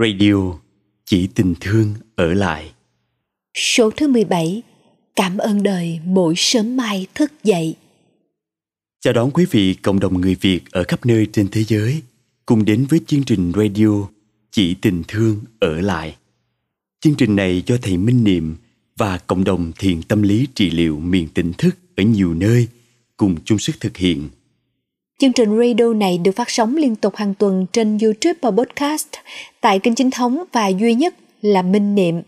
Radio chỉ tình thương ở lại. Số thứ 17 Cảm ơn đời mỗi sớm mai thức dậy. Chào đón quý vị cộng đồng người Việt ở khắp nơi trên thế giới cùng đến với chương trình radio Chỉ tình thương ở lại. Chương trình này do thầy Minh Niệm và cộng đồng thiền tâm lý trị liệu miền tỉnh thức ở nhiều nơi cùng chung sức thực hiện. Chương trình radio này được phát sóng liên tục hàng tuần trên YouTube và podcast tại kênh chính thống và duy nhất là Minh Niệm.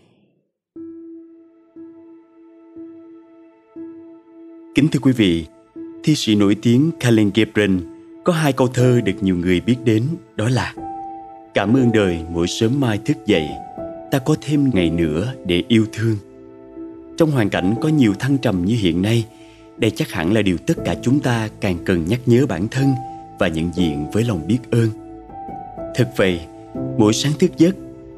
Kính thưa quý vị, thi sĩ nổi tiếng Khalil Gibran có hai câu thơ được nhiều người biết đến đó là Cảm ơn đời mỗi sớm mai thức dậy, ta có thêm ngày nữa để yêu thương. Trong hoàn cảnh có nhiều thăng trầm như hiện nay, đây chắc hẳn là điều tất cả chúng ta càng cần nhắc nhớ bản thân và nhận diện với lòng biết ơn. Thực vậy, mỗi sáng thức giấc,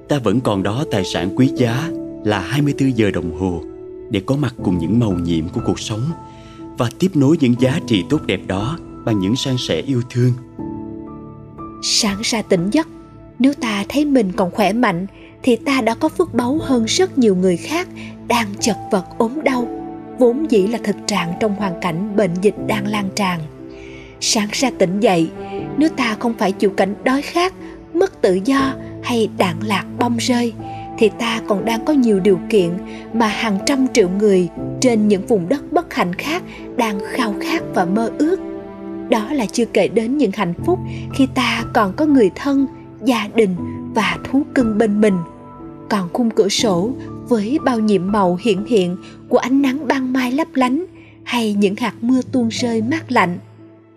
ta vẫn còn đó tài sản quý giá là 24 giờ đồng hồ để có mặt cùng những màu nhiệm của cuộc sống và tiếp nối những giá trị tốt đẹp đó bằng những san sẻ yêu thương. Sáng ra tỉnh giấc, nếu ta thấy mình còn khỏe mạnh thì ta đã có phước báu hơn rất nhiều người khác đang chật vật ốm đau vốn dĩ là thực trạng trong hoàn cảnh bệnh dịch đang lan tràn. Sáng ra tỉnh dậy, nếu ta không phải chịu cảnh đói khát, mất tự do hay đạn lạc bom rơi, thì ta còn đang có nhiều điều kiện mà hàng trăm triệu người trên những vùng đất bất hạnh khác đang khao khát và mơ ước. Đó là chưa kể đến những hạnh phúc khi ta còn có người thân, gia đình và thú cưng bên mình. Còn khung cửa sổ với bao nhiệm màu hiện hiện của ánh nắng ban mai lấp lánh hay những hạt mưa tuôn rơi mát lạnh,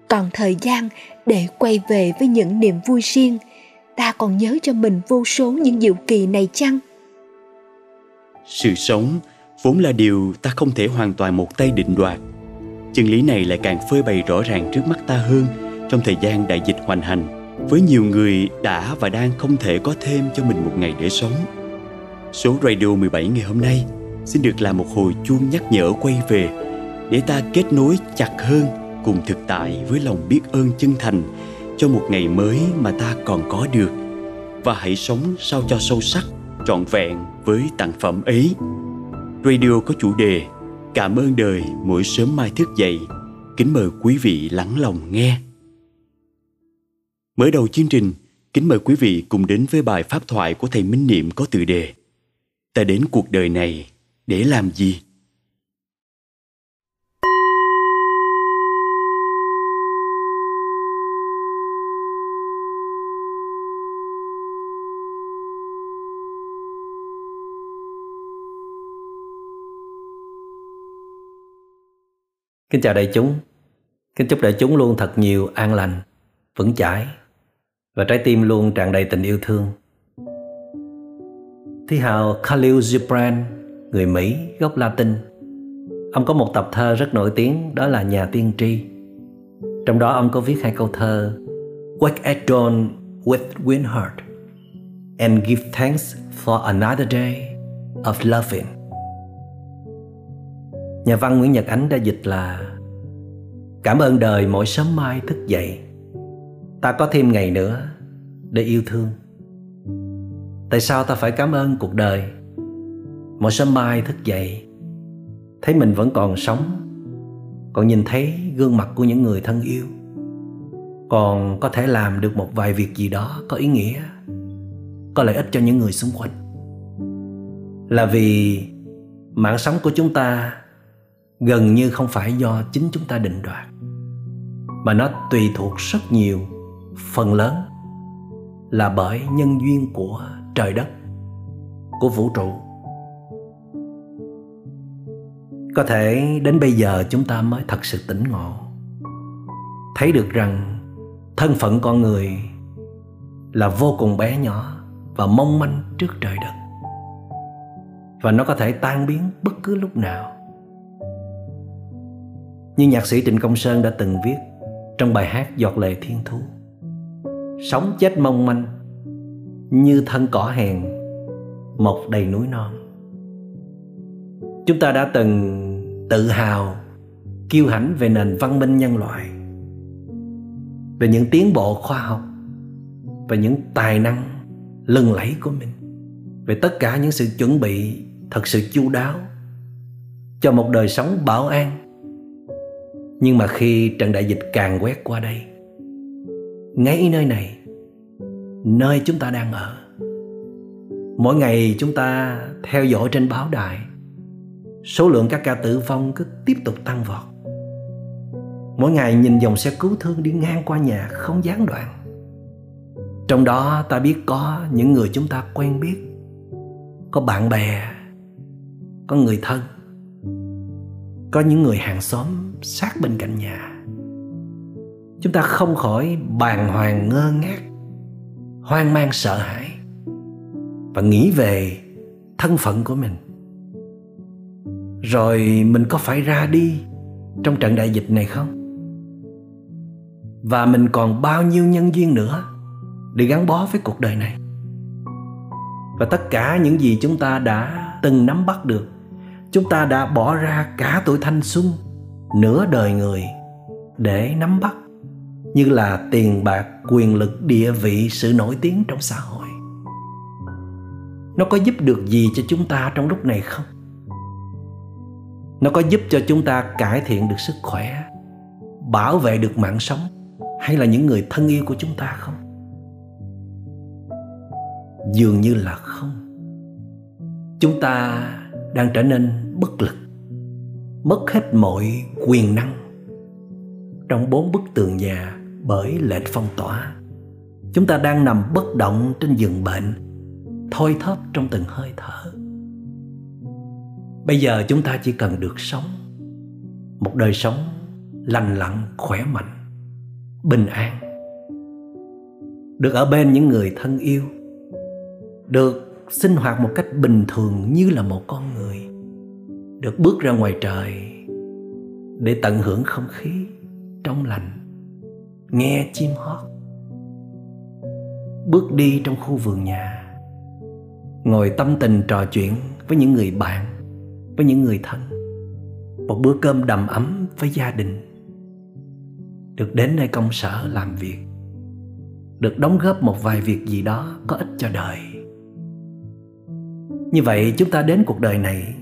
còn thời gian để quay về với những niềm vui riêng, ta còn nhớ cho mình vô số những diệu kỳ này chăng? Sự sống vốn là điều ta không thể hoàn toàn một tay định đoạt. Chân lý này lại càng phơi bày rõ ràng trước mắt ta hơn trong thời gian đại dịch hoành hành, với nhiều người đã và đang không thể có thêm cho mình một ngày để sống. Số Radio 17 ngày hôm nay xin được làm một hồi chuông nhắc nhở quay về để ta kết nối chặt hơn cùng thực tại với lòng biết ơn chân thành cho một ngày mới mà ta còn có được. Và hãy sống sao cho sâu sắc, trọn vẹn với tặng phẩm ấy. Radio có chủ đề cảm ơn đời mỗi sớm mai thức dậy. Kính mời quý vị lắng lòng nghe. Mở đầu chương trình, kính mời quý vị cùng đến với bài pháp thoại của thầy minh niệm có tựa đề ta đến cuộc đời này để làm gì Kính chào đại chúng. Kính chúc đại chúng luôn thật nhiều an lành, vững chãi và trái tim luôn tràn đầy tình yêu thương. Thi hào Khalil Gibran, người Mỹ gốc Latin. Ông có một tập thơ rất nổi tiếng đó là Nhà tiên tri. Trong đó ông có viết hai câu thơ Wake at dawn with wind heart and give thanks for another day of loving. Nhà văn Nguyễn Nhật Ánh đã dịch là Cảm ơn đời mỗi sớm mai thức dậy Ta có thêm ngày nữa để yêu thương tại sao ta phải cảm ơn cuộc đời? Mỗi sớm mai thức dậy, thấy mình vẫn còn sống, còn nhìn thấy gương mặt của những người thân yêu, còn có thể làm được một vài việc gì đó có ý nghĩa, có lợi ích cho những người xung quanh. Là vì mạng sống của chúng ta gần như không phải do chính chúng ta định đoạt, mà nó tùy thuộc rất nhiều phần lớn là bởi nhân duyên của trời đất của vũ trụ. Có thể đến bây giờ chúng ta mới thật sự tỉnh ngộ, thấy được rằng thân phận con người là vô cùng bé nhỏ và mong manh trước trời đất. Và nó có thể tan biến bất cứ lúc nào. Như nhạc sĩ trịnh công sơn đã từng viết trong bài hát giọt lệ thiên thu sống chết mong manh như thân cỏ hèn, mọc đầy núi non. Chúng ta đã từng tự hào kiêu hãnh về nền văn minh nhân loại, về những tiến bộ khoa học, về những tài năng lừng lẫy của mình, về tất cả những sự chuẩn bị thật sự chu đáo cho một đời sống bảo an. Nhưng mà khi trận đại dịch càng quét qua đây, ngay nơi này nơi chúng ta đang ở. Mỗi ngày chúng ta theo dõi trên báo đài, số lượng các ca tử vong cứ tiếp tục tăng vọt. Mỗi ngày nhìn dòng xe cứu thương đi ngang qua nhà không gián đoạn. Trong đó ta biết có những người chúng ta quen biết, có bạn bè, có người thân, có những người hàng xóm sát bên cạnh nhà. Chúng ta không khỏi bàng hoàng ngơ ngác hoang mang sợ hãi và nghĩ về thân phận của mình. Rồi mình có phải ra đi trong trận đại dịch này không? Và mình còn bao nhiêu nhân duyên nữa để gắn bó với cuộc đời này? Và tất cả những gì chúng ta đã từng nắm bắt được, chúng ta đã bỏ ra cả tuổi thanh xuân, nửa đời người để nắm bắt như là tiền bạc, quyền lực, địa vị, sự nổi tiếng trong xã hội. Nó có giúp được gì cho chúng ta trong lúc này không? Nó có giúp cho chúng ta cải thiện được sức khỏe, bảo vệ được mạng sống, hay là những người thân yêu của chúng ta không? Dường như là không. Chúng ta đang trở nên bất lực, mất hết mọi quyền năng trong bốn bức tường nhà bởi lệnh phong tỏa. Chúng ta đang nằm bất động trên giường bệnh, thôi thóp trong từng hơi thở. Bây giờ chúng ta chỉ cần được sống, một đời sống lành lặn, khỏe mạnh, bình an. Được ở bên những người thân yêu, được sinh hoạt một cách bình thường như là một con người, được bước ra ngoài trời để tận hưởng không khí trong lành nghe chim hót. Bước đi trong khu vườn nhà, ngồi tâm tình trò chuyện với những người bạn, với những người thân. Một bữa cơm đầm ấm với gia đình. Được đến nơi công sở làm việc, được đóng góp một vài việc gì đó có ích cho đời. Như vậy chúng ta đến cuộc đời này,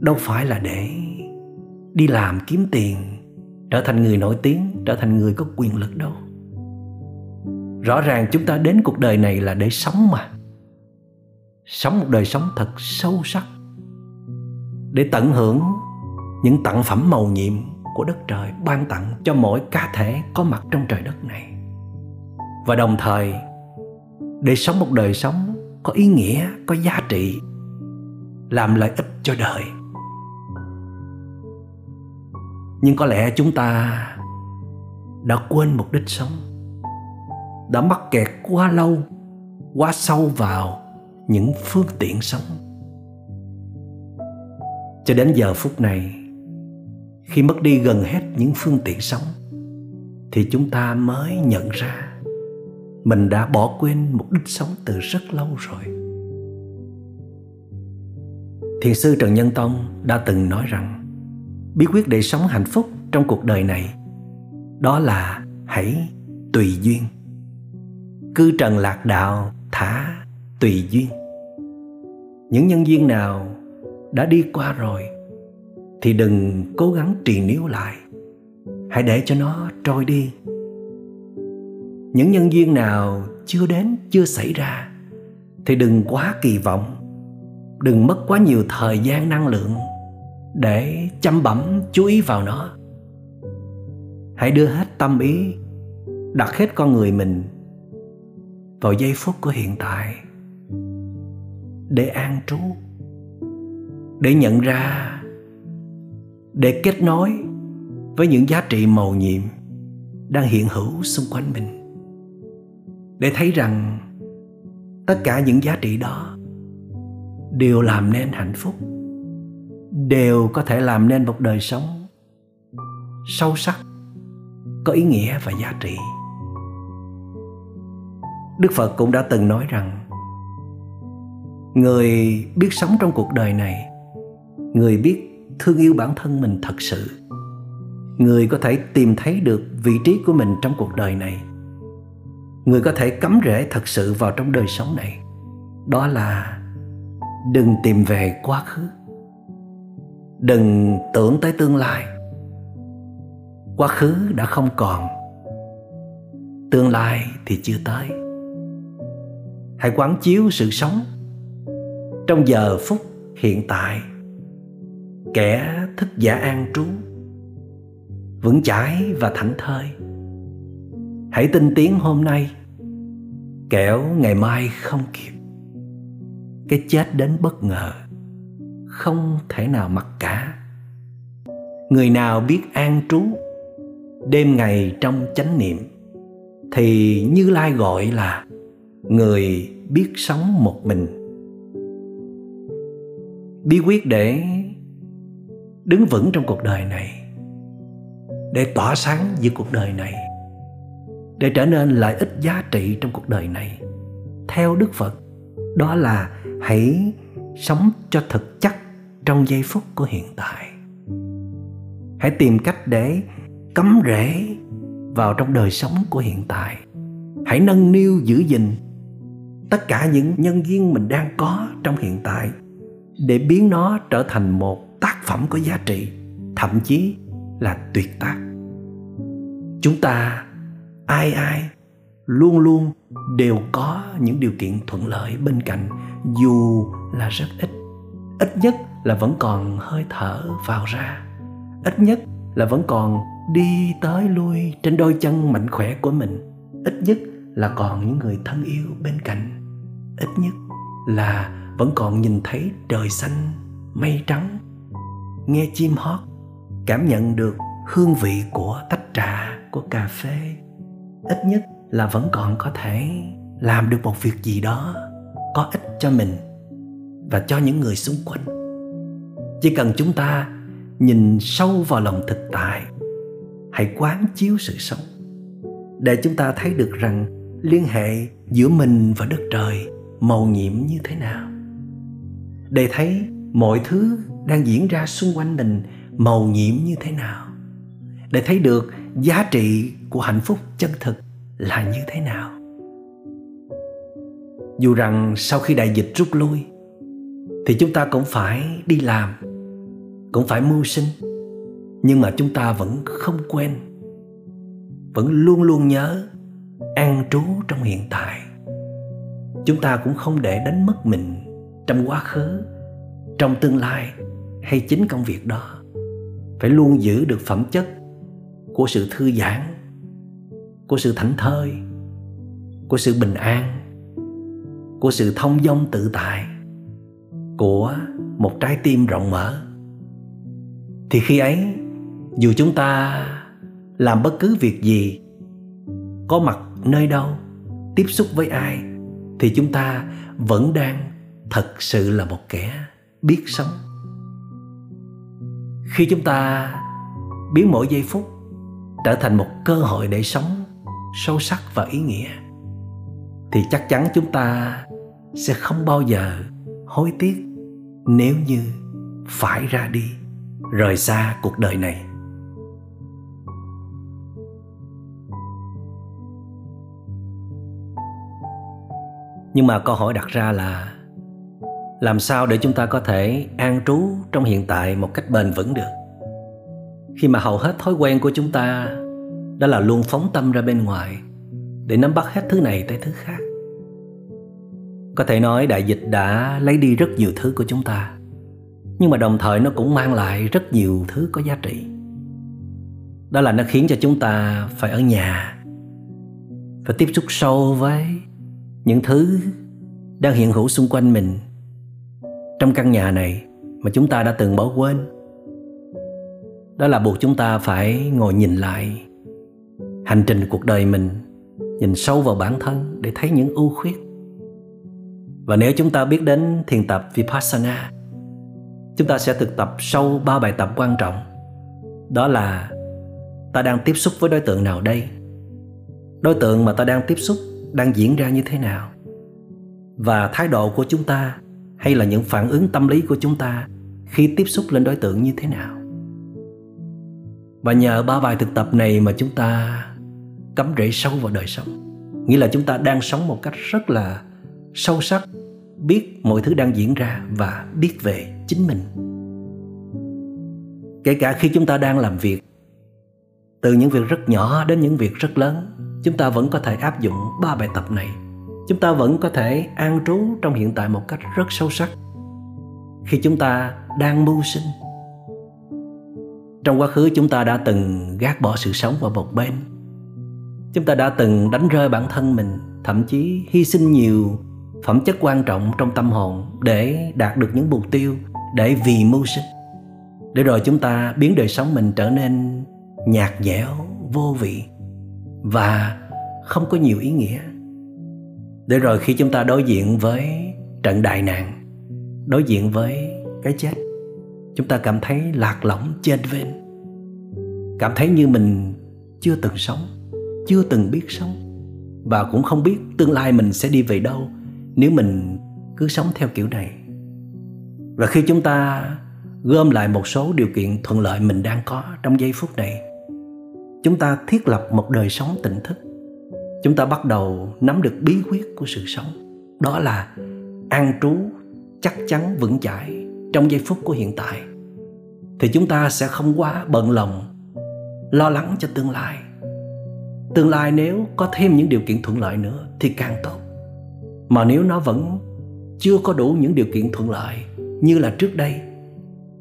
đâu phải là để đi làm kiếm tiền, trở thành người nổi tiếng trở thành người có quyền lực đâu. Rõ ràng chúng ta đến cuộc đời này là để sống mà. Sống một đời sống thật sâu sắc. Để tận hưởng những tặng phẩm màu nhiệm của đất trời ban tặng cho mỗi cá thể có mặt trong trời đất này. Và đồng thời, để sống một đời sống có ý nghĩa, có giá trị, làm lợi ích cho đời. Nhưng có lẽ chúng ta đã quên mục đích sống, đã mắc kẹt quá lâu, quá sâu vào những phương tiện sống. Cho đến giờ phút này, khi mất đi gần hết những phương tiện sống, thì chúng ta mới nhận ra mình đã bỏ quên mục đích sống từ rất lâu rồi. Thiền sư trần nhân tông đã từng nói rằng, bí quyết để sống hạnh phúc trong cuộc đời này đó là hãy tùy duyên. Cư trần lạc đạo, thả tùy duyên. Những nhân duyên nào đã đi qua rồi, thì đừng cố gắng trì níu lại. Hãy để cho nó trôi đi. Những nhân duyên nào chưa đến, chưa xảy ra, thì đừng quá kỳ vọng. Đừng mất quá nhiều thời gian, năng lượng để chăm bẩm, chú ý vào nó hãy đưa hết tâm ý, đặt hết con người mình vào giây phút của hiện tại để an trú, để nhận ra, để kết nối với những giá trị màu nhiệm đang hiện hữu xung quanh mình. Để thấy rằng tất cả những giá trị đó đều làm nên hạnh phúc, đều có thể làm nên một đời sống sâu sắc có ý nghĩa và giá trị. Đức phật cũng đã từng nói rằng, người biết sống trong cuộc đời này, người biết thương yêu bản thân mình thật sự, người có thể tìm thấy được vị trí của mình trong cuộc đời này, người có thể cắm rễ thật sự vào trong đời sống này, đó là đừng tìm về quá khứ. Đừng tưởng tới tương lai quá khứ đã không còn. Tương lai thì chưa tới. Hãy quán chiếu sự sống trong giờ phút hiện tại. Kẻ thức giả an trú, vững chãi và thảnh thơi. Hãy tin tiếng hôm nay, kẻo ngày mai không kịp. Cái chết đến bất ngờ, không thể nào mặc cả. Người nào biết an trú đêm ngày trong chánh niệm, thì như lai gọi là người biết sống một mình. Bí quyết để đứng vững trong cuộc đời này, để tỏa sáng giữa cuộc đời này, để trở nên lợi ích giá trị trong cuộc đời này. Theo đức phật, đó là hãy sống cho thực chất trong giây phút của hiện tại. Hãy tìm cách để cắm rễ vào trong đời sống của hiện tại. Hãy nâng niu giữ gìn tất cả những nhân duyên mình đang có trong hiện tại để biến nó trở thành một tác phẩm có giá trị, thậm chí là tuyệt tác. Chúng ta, ai ai, luôn luôn đều có những điều kiện thuận lợi bên cạnh, dù là rất ít. Ít nhất là vẫn còn hơi thở vào ra. Ít nhất là vẫn còn đi tới lui, trên đôi chân mạnh khỏe của mình, ít nhất là còn những người thân yêu bên cạnh. Ít nhất là vẫn còn nhìn thấy trời xanh, mây trắng. Nghe chim hót, cảm nhận được hương vị của tách trà, của cà phê. Ít nhất là vẫn còn có thể làm được một việc gì đó, có ích cho mình và cho những người xung quanh. Chỉ cần chúng ta nhìn sâu vào lòng thực tại hãy quán chiếu sự sống, để chúng ta thấy được rằng liên hệ giữa mình và đất trời màu nhiệm như thế nào. Để thấy mọi thứ đang diễn ra xung quanh mình màu nhiệm như thế nào. Để thấy được giá trị của hạnh phúc chân thực là như thế nào. Dù rằng sau khi đại dịch rút lui, thì chúng ta cũng phải đi làm, cũng phải mưu sinh nhưng mà chúng ta vẫn không quên. Vẫn luôn luôn nhớ an trú trong hiện tại. Chúng ta cũng không để đánh mất mình trong quá khứ, trong tương lai hay chính công việc đó. Phải luôn giữ được phẩm chất của sự thư giãn, của sự thảnh thơi, của sự bình an, của sự thông dong tự tại của một trái tim rộng mở. Thì khi ấy dù chúng ta làm bất cứ việc gì, có mặt nơi đâu, tiếp xúc với ai, thì chúng ta vẫn đang thật sự là một kẻ biết sống. Khi chúng ta biến mỗi giây phút trở thành một cơ hội để sống sâu sắc và ý nghĩa, thì chắc chắn chúng ta sẽ không bao giờ hối tiếc nếu như phải ra đi rời xa cuộc đời này. Nhưng mà câu hỏi đặt ra là, làm sao để chúng ta có thể an trú trong hiện tại một cách bền vững được? Khi mà hầu hết thói quen của chúng ta đó là luôn phóng tâm ra bên ngoài để nắm bắt hết thứ này tới thứ khác. Có thể nói đại dịch đã lấy đi rất nhiều thứ của chúng ta, nhưng mà đồng thời nó cũng mang lại rất nhiều thứ có giá trị. Đó là nó khiến cho chúng ta phải ở nhà, phải tiếp xúc sâu với những thứ đang hiện hữu xung quanh mình trong căn nhà này mà chúng ta đã từng bỏ quên. Đó là buộc chúng ta phải ngồi nhìn lại hành trình cuộc đời mình, nhìn sâu vào bản thân để thấy những ưu khuyết. Và nếu chúng ta biết đến thiền tập vipassana, chúng ta sẽ thực tập sâu ba bài tập quan trọng. Đó là ta đang tiếp xúc với đối tượng nào đây? Đối tượng mà ta đang tiếp xúc đang diễn ra như thế nào? Và thái độ của chúng ta hay là những phản ứng tâm lý của chúng ta khi tiếp xúc lên đối tượng như thế nào? Và nhờ ba bài thực tập này mà chúng ta cắm rễ sâu vào đời sống. Nghĩa là chúng ta đang sống một cách rất là sâu sắc, biết mọi thứ đang diễn ra và biết về chính mình. Kể cả khi chúng ta đang làm việc, từ những việc rất nhỏ đến những việc rất lớn chúng ta vẫn có thể áp dụng ba bài tập này. Chúng ta vẫn có thể an trú trong hiện tại một cách rất sâu sắc. Khi chúng ta đang mưu sinh, trong quá khứ chúng ta đã từng gác bỏ sự sống vào một bên. Chúng ta đã từng đánh rơi bản thân mình, thậm chí hy sinh nhiều phẩm chất quan trọng trong tâm hồn để đạt được những mục tiêu để vì mưu sinh. Để rồi chúng ta biến đời sống mình trở nên nhạt nhẽo, vô vị và không có nhiều ý nghĩa. Để rồi khi chúng ta đối diện với trận đại nạn, đối diện với cái chết, chúng ta cảm thấy lạc lõng trên vên cảm thấy như mình chưa từng sống, chưa từng biết sống. Và cũng không biết tương lai mình sẽ đi về đâu nếu mình cứ sống theo kiểu này. Và khi chúng ta gom lại một số điều kiện thuận lợi mình đang có trong giây phút này chúng ta thiết lập một đời sống tỉnh thức. Chúng ta bắt đầu nắm được bí quyết của sự sống. Đó là an trú chắc chắn vững chãi trong giây phút của hiện tại. Thì chúng ta sẽ không quá bận lòng, lo lắng cho tương lai. Tương lai nếu có thêm những điều kiện thuận lợi nữa thì càng tốt. Mà nếu nó vẫn chưa có đủ những điều kiện thuận lợi như là trước đây,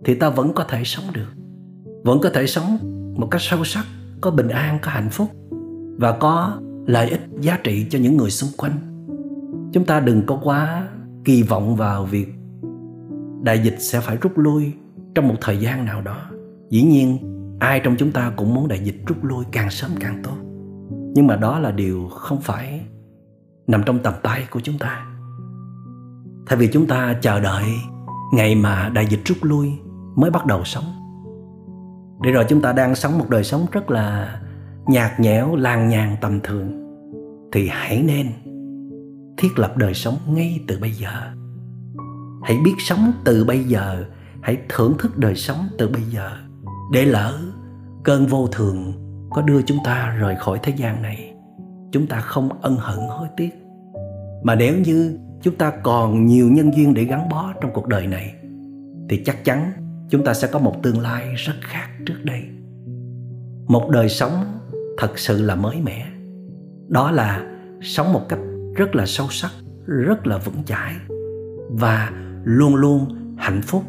thì ta vẫn có thể sống được. Vẫn có thể sống một cách sâu sắc có bình an, có hạnh phúc và có lợi ích giá trị cho những người xung quanh. Chúng ta đừng có quá kỳ vọng vào việc đại dịch sẽ phải rút lui trong một thời gian nào đó. Dĩ nhiên, ai trong chúng ta cũng muốn đại dịch rút lui càng sớm càng tốt. Nhưng mà đó là điều không phải nằm trong tầm tay của chúng ta. Thay vì chúng ta chờ đợi ngày mà đại dịch rút lui mới bắt đầu sống để rồi chúng ta đang sống một đời sống rất là nhạt nhẽo làng nhàng tầm thường. Thì hãy nên thiết lập đời sống ngay từ bây giờ. Hãy biết sống từ bây giờ. Hãy thưởng thức đời sống từ bây giờ. Để lỡ cơn vô thường có đưa chúng ta rời khỏi thế gian này, chúng ta không ân hận hối tiếc. Mà nếu như chúng ta còn nhiều nhân duyên để gắn bó trong cuộc đời này, thì chắc chắn chúng ta sẽ có một tương lai rất khác trước đây. Một đời sống thật sự là mới mẻ. Đó là sống một cách rất là sâu sắc, rất là vững chãi và luôn luôn hạnh phúc.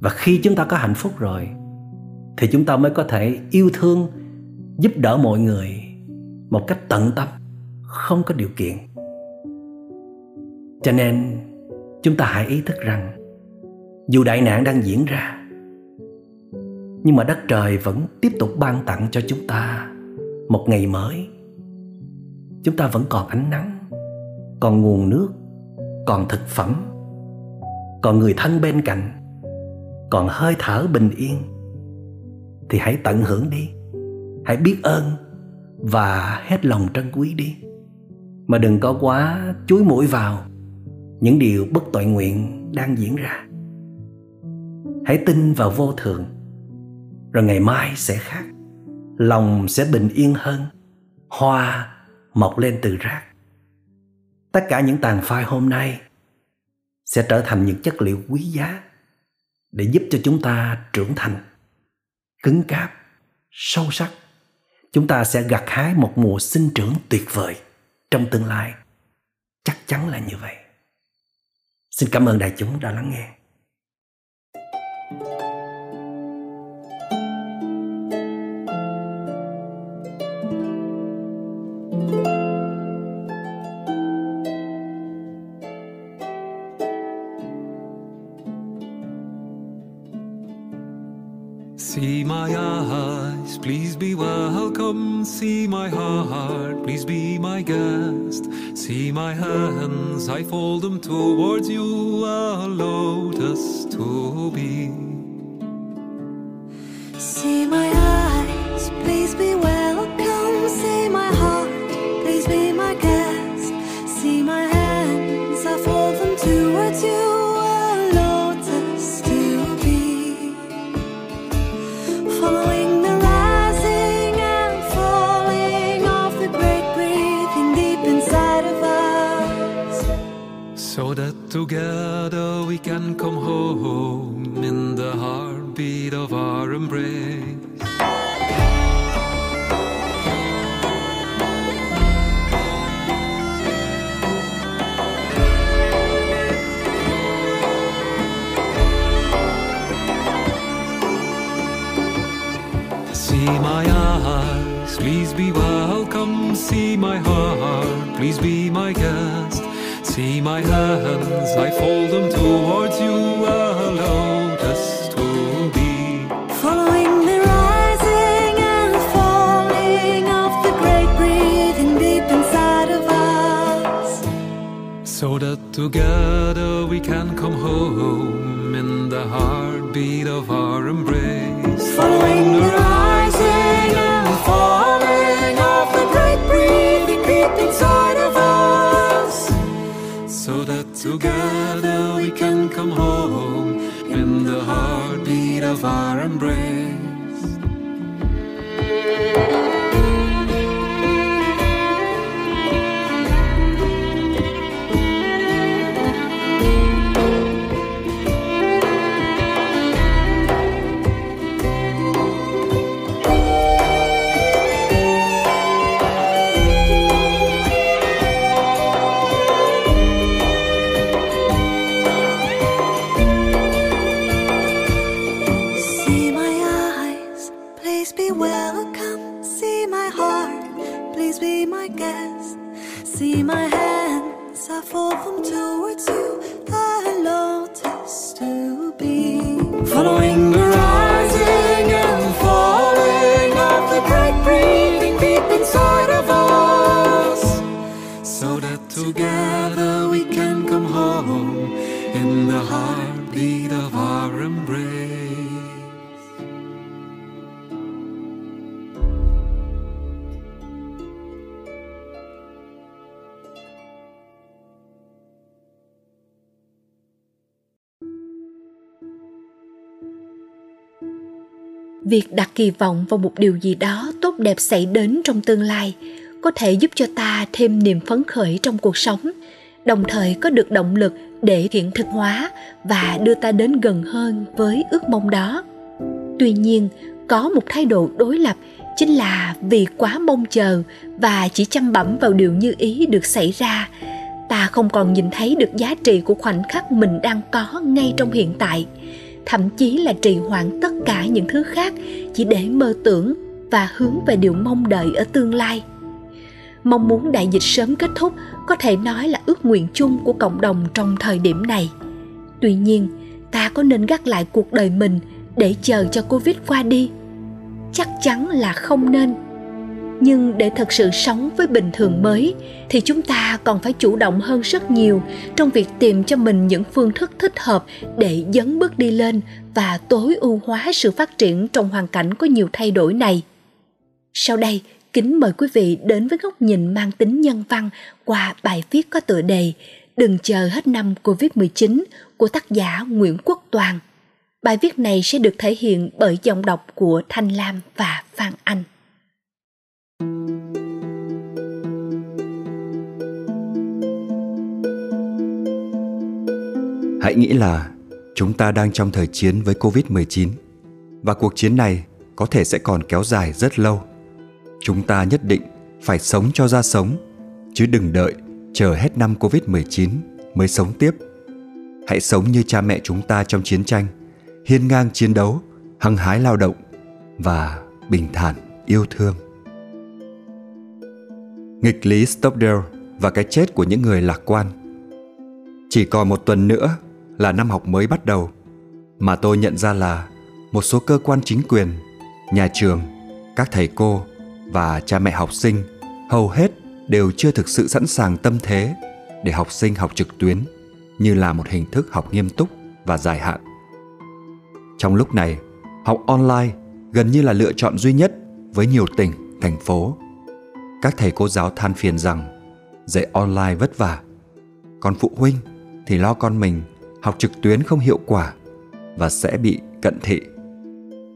Và khi chúng ta có hạnh phúc rồi, thì chúng ta mới có thể yêu thương, giúp đỡ mọi người một cách tận tâm, không có điều kiện. Cho nên, chúng ta hãy ý thức rằng dù đại nạn đang diễn ra, nhưng mà đất trời vẫn tiếp tục ban tặng cho chúng ta một ngày mới. Chúng ta vẫn còn ánh nắng, còn nguồn nước, còn thực phẩm, còn người thân bên cạnh, còn hơi thở bình yên. Thì hãy tận hưởng đi, hãy biết ơn và hết lòng trân quý đi. Mà đừng có quá chuối mũi vào những điều bất tội nguyện đang diễn ra hãy tin vào vô thường rồi ngày mai sẽ khác. Lòng sẽ bình yên hơn, hoa mọc lên từ rác. Tất cả những tàn phai hôm nay sẽ trở thành những chất liệu quý giá để giúp cho chúng ta trưởng thành, cứng cáp, sâu sắc. Chúng ta sẽ gặt hái một mùa sinh trưởng tuyệt vời trong tương lai. Chắc chắn là như vậy. Xin cảm ơn đại chúng đã lắng nghe. Welcome. See my heart, please be my guest. See my hands, I fold them towards you, a in the heartbeat of our embrace. việc đặt kỳ vọng vào một điều gì đó tốt đẹp xảy đến trong tương lai có thể giúp cho ta thêm niềm phấn khởi trong cuộc sống, đồng thời có được động lực để hiện thực hóa và đưa ta đến gần hơn với ước mong đó. Tuy nhiên, có một thái độ đối lập chính là vì quá mong chờ và chỉ chăm bẩm vào điều như ý được xảy ra, ta không còn nhìn thấy được giá trị của khoảnh khắc mình đang có ngay trong hiện tại. Thậm chí là trì hoãn tất cả những thứ khác chỉ để mơ tưởng và hướng về điều mong đợi ở tương lai. Mong muốn đại dịch sớm kết thúc có thể nói là ước nguyện chung của cộng đồng trong thời điểm này. Tuy nhiên, ta có nên gác lại cuộc đời mình để chờ cho covid qua đi? Chắc chắn là không nên. Nhưng để thật sự sống với bình thường mới, thì chúng ta còn phải chủ động hơn rất nhiều trong việc tìm cho mình những phương thức thích hợp để dấn bước đi lên và tối ưu hóa sự phát triển trong hoàn cảnh có nhiều thay đổi này. Sau đây kính mời quý vị đến với góc nhìn mang tính nhân văn qua bài viết có tựa đề Đừng chờ hết năm Covid-19 của tác giả Nguyễn Quốc Toàn. Bài viết này sẽ được thể hiện bởi giọng đọc của Thanh Lam và Phan Anh. Hãy nghĩ là chúng ta đang trong thời chiến với Covid-19 và cuộc chiến này có thể sẽ còn kéo dài rất lâu. Chúng ta nhất định phải sống cho ra sống, chứ đừng đợi chờ hết năm Covid-19 mới sống tiếp. Hãy sống như cha mẹ chúng ta trong chiến tranh, hiên ngang chiến đấu, hăng hái lao động và bình thản yêu thương. Nghịch lý Stockdale và cái chết của những người lạc quan. Chỉ còn một tuần nữa là năm học mới bắt đầu mà tôi nhận ra là một số cơ quan chính quyền, nhà trường, các thầy cô và cha mẹ học sinh hầu hết đều chưa thực sự sẵn sàng tâm thế để học sinh học trực tuyến như là một hình thức học nghiêm túc và dài hạn. Trong lúc này, học online gần như là lựa chọn duy nhất với nhiều tỉnh, thành phố. Các thầy cô giáo than phiền rằng dạy online vất vả, còn phụ huynh thì lo con mình học trực tuyến không hiệu quả và sẽ bị cận thị.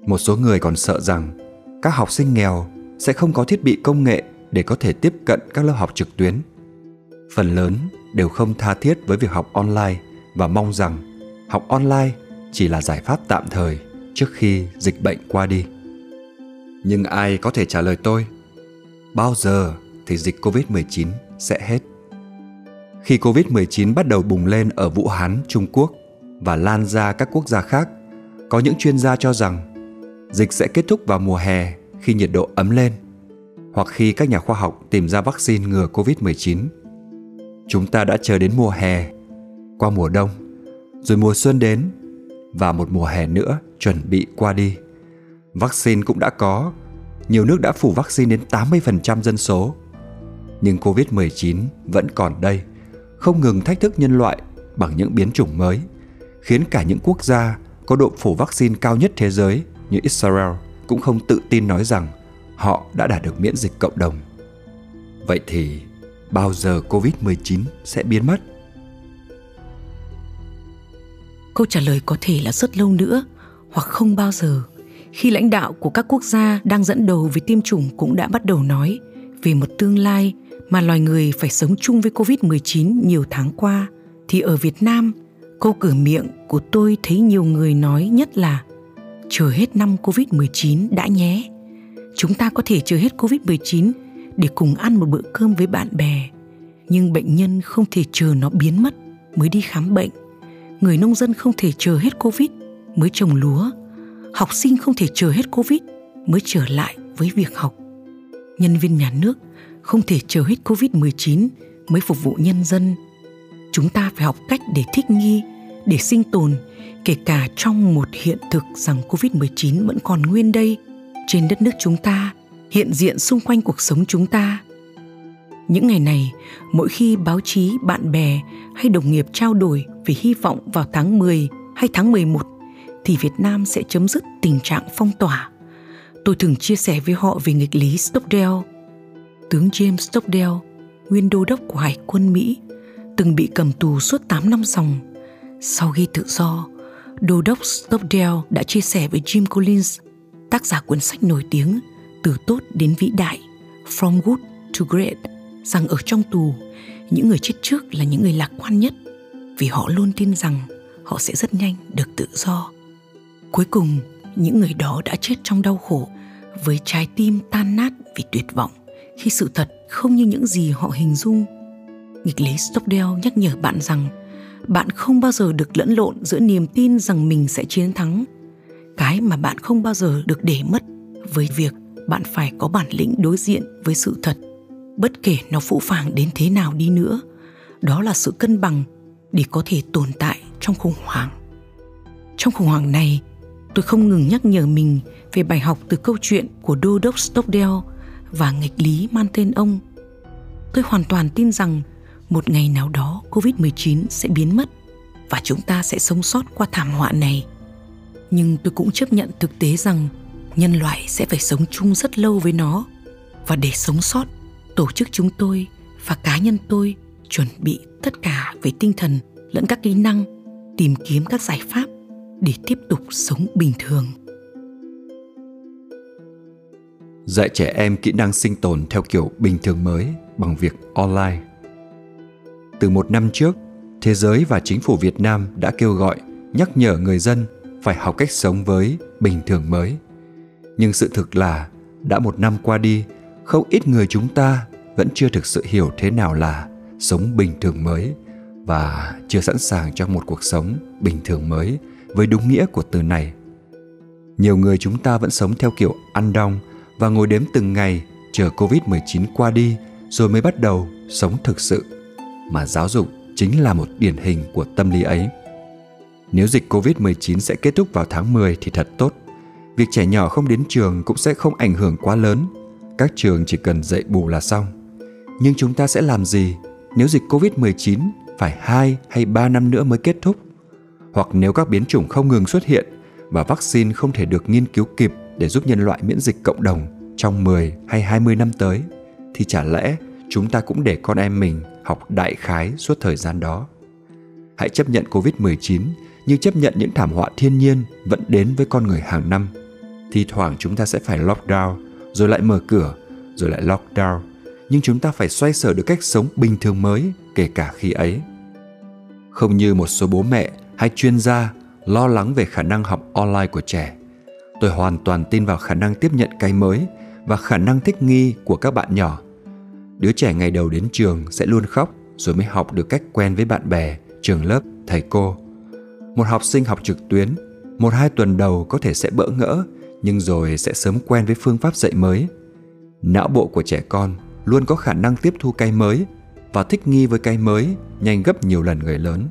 Một số người còn sợ rằng các học sinh nghèo sẽ không có thiết bị công nghệ để có thể tiếp cận các lớp học trực tuyến. Phần lớn đều không tha thiết với việc học online và mong rằng học online chỉ là giải pháp tạm thời trước khi dịch bệnh qua đi. Nhưng ai có thể trả lời tôi? Bao giờ thì dịch Covid-19 sẽ hết? Khi Covid-19 bắt đầu bùng lên ở Vũ Hán, Trung Quốc và lan ra các quốc gia khác, có những chuyên gia cho rằng dịch sẽ kết thúc vào mùa hè khi nhiệt độ ấm lên hoặc khi các nhà khoa học tìm ra vaccine ngừa Covid-19. Chúng ta đã chờ đến mùa hè, qua mùa đông, rồi mùa xuân đến và một mùa hè nữa chuẩn bị qua đi. Vaccine cũng đã có, nhiều nước đã phủ vaccine đến 80% dân số. Nhưng Covid-19 vẫn còn đây, không ngừng thách thức nhân loại bằng những biến chủng mới, khiến cả những quốc gia có độ phủ vaccine cao nhất thế giới như Israel cũng không tự tin nói rằng họ đã đạt được miễn dịch cộng đồng. Vậy thì bao giờ Covid-19 sẽ biến mất? Câu trả lời có thể là rất lâu nữa hoặc không bao giờ. Khi lãnh đạo của các quốc gia đang dẫn đầu về tiêm chủng cũng đã bắt đầu nói về một tương lai mà loài người phải sống chung với Covid-19 nhiều tháng qua thì ở Việt Nam, câu cửa miệng của tôi thấy nhiều người nói nhất là chờ hết năm Covid-19 đã nhé. Chúng ta có thể chờ hết Covid-19 để cùng ăn một bữa cơm với bạn bè. Nhưng bệnh nhân không thể chờ nó biến mất mới đi khám bệnh. Người nông dân không thể chờ hết Covid mới trồng lúa. Học sinh không thể chờ hết Covid mới trở lại với việc học. Nhân viên nhà nước không thể chờ hết Covid-19 mới phục vụ nhân dân. Chúng ta phải học cách để thích nghi, để sinh tồn, kể cả trong một hiện thực rằng Covid-19 vẫn còn nguyên đây trên đất nước chúng ta, hiện diện xung quanh cuộc sống chúng ta. Những ngày này, mỗi khi báo chí, bạn bè hay đồng nghiệp trao đổi về hy vọng vào tháng 10 hay tháng 11 thì Việt Nam sẽ chấm dứt tình trạng phong tỏa. Tôi thường chia sẻ với họ về nghịch lý Stockdale. Tướng James Stockdale, nguyên đô đốc của Hải quân Mỹ, từng bị cầm tù suốt 8 năm dòng. Sau khi tự do, đô đốc Stockdale đã chia sẻ với Jim Collins, tác giả cuốn sách nổi tiếng Từ tốt đến vĩ đại, From Good to Great, rằng ở trong tù, những người chết trước là những người lạc quan nhất vì họ luôn tin rằng họ sẽ rất nhanh được tự do. Cuối cùng, những người đó đã chết trong đau khổ với trái tim tan nát vì tuyệt vọng khi sự thật không như những gì họ hình dung. Nghịch lý Stockdale nhắc nhở bạn rằng bạn không bao giờ được lẫn lộn giữa niềm tin rằng mình sẽ chiến thắng. Cái mà bạn không bao giờ được để mất với việc bạn phải có bản lĩnh đối diện với sự thật, bất kể nó phũ phàng đến thế nào đi nữa. Đó là sự cân bằng để có thể tồn tại trong khủng hoảng. Trong khủng hoảng này, tôi không ngừng nhắc nhở mình về bài học từ câu chuyện của đô đốc stockdale và nghịch lý mang tên ông. Tôi hoàn toàn tin rằng một ngày nào đó covid-19 sẽ biến mất và chúng ta sẽ sống sót qua thảm họa này. Nhưng tôi cũng chấp nhận thực tế rằng nhân loại sẽ phải sống chung rất lâu với nó. Và để sống sót, tổ chức chúng tôi và cá nhân tôi chuẩn bị tất cả về tinh thần lẫn các kỹ năng, tìm kiếm các giải pháp để tiếp tục sống bình thường. Dạy trẻ em kỹ năng sinh tồn theo kiểu bình thường mới bằng việc online từ một năm trước, thế giới và chính phủ việt nam đã kêu gọi, nhắc nhở người dân phải học cách sống với bình thường mới nhưng sự thực là, đã một năm qua đi, không ít người chúng ta vẫn chưa thực sự hiểu thế nào là sống bình thường mới và chưa sẵn sàng cho một cuộc sống bình thường mới với đúng nghĩa của từ này nhiều người chúng ta vẫn sống theo kiểu ăn đong và ngồi đếm từng ngày chờ Covid-19 qua đi rồi mới bắt đầu sống thực sự. Mà giáo dục chính là một điển hình của tâm lý ấy. Nếu dịch Covid-19 sẽ kết thúc vào tháng 10 thì thật tốt. Việc trẻ nhỏ không đến trường cũng sẽ không ảnh hưởng quá lớn. Các trường chỉ cần dạy bù là xong. Nhưng chúng ta sẽ làm gì nếu dịch Covid-19 phải 2 hay 3 năm nữa mới kết thúc? Hoặc nếu các biến chủng không ngừng xuất hiện và vaccine không thể được nghiên cứu kịp để giúp nhân loại miễn dịch cộng đồng trong 10 hay 20 năm tới, thì chả lẽ chúng ta cũng để con em mình học đại khái suốt thời gian đó. Hãy chấp nhận Covid-19 như chấp nhận những thảm họa thiên nhiên vẫn đến với con người hàng năm. Thì thoảng chúng ta sẽ phải lockdown, rồi lại mở cửa, rồi lại lockdown. nhưng chúng ta phải xoay sở được cách sống bình thường mới kể cả khi ấy không như một số bố mẹ hay chuyên gia lo lắng về khả năng học online của trẻ tôi hoàn toàn tin vào khả năng tiếp nhận cái mới và khả năng thích nghi của các bạn nhỏ đứa trẻ ngày đầu đến trường sẽ luôn khóc rồi mới học được cách quen với bạn bè, trường lớp, thầy cô. Một học sinh học trực tuyến, một hai tuần đầu có thể sẽ bỡ ngỡ, nhưng rồi sẽ sớm quen với phương pháp dạy mới. Não bộ của trẻ con luôn có khả năng tiếp thu cái mới và thích nghi với cái mới nhanh gấp nhiều lần người lớn.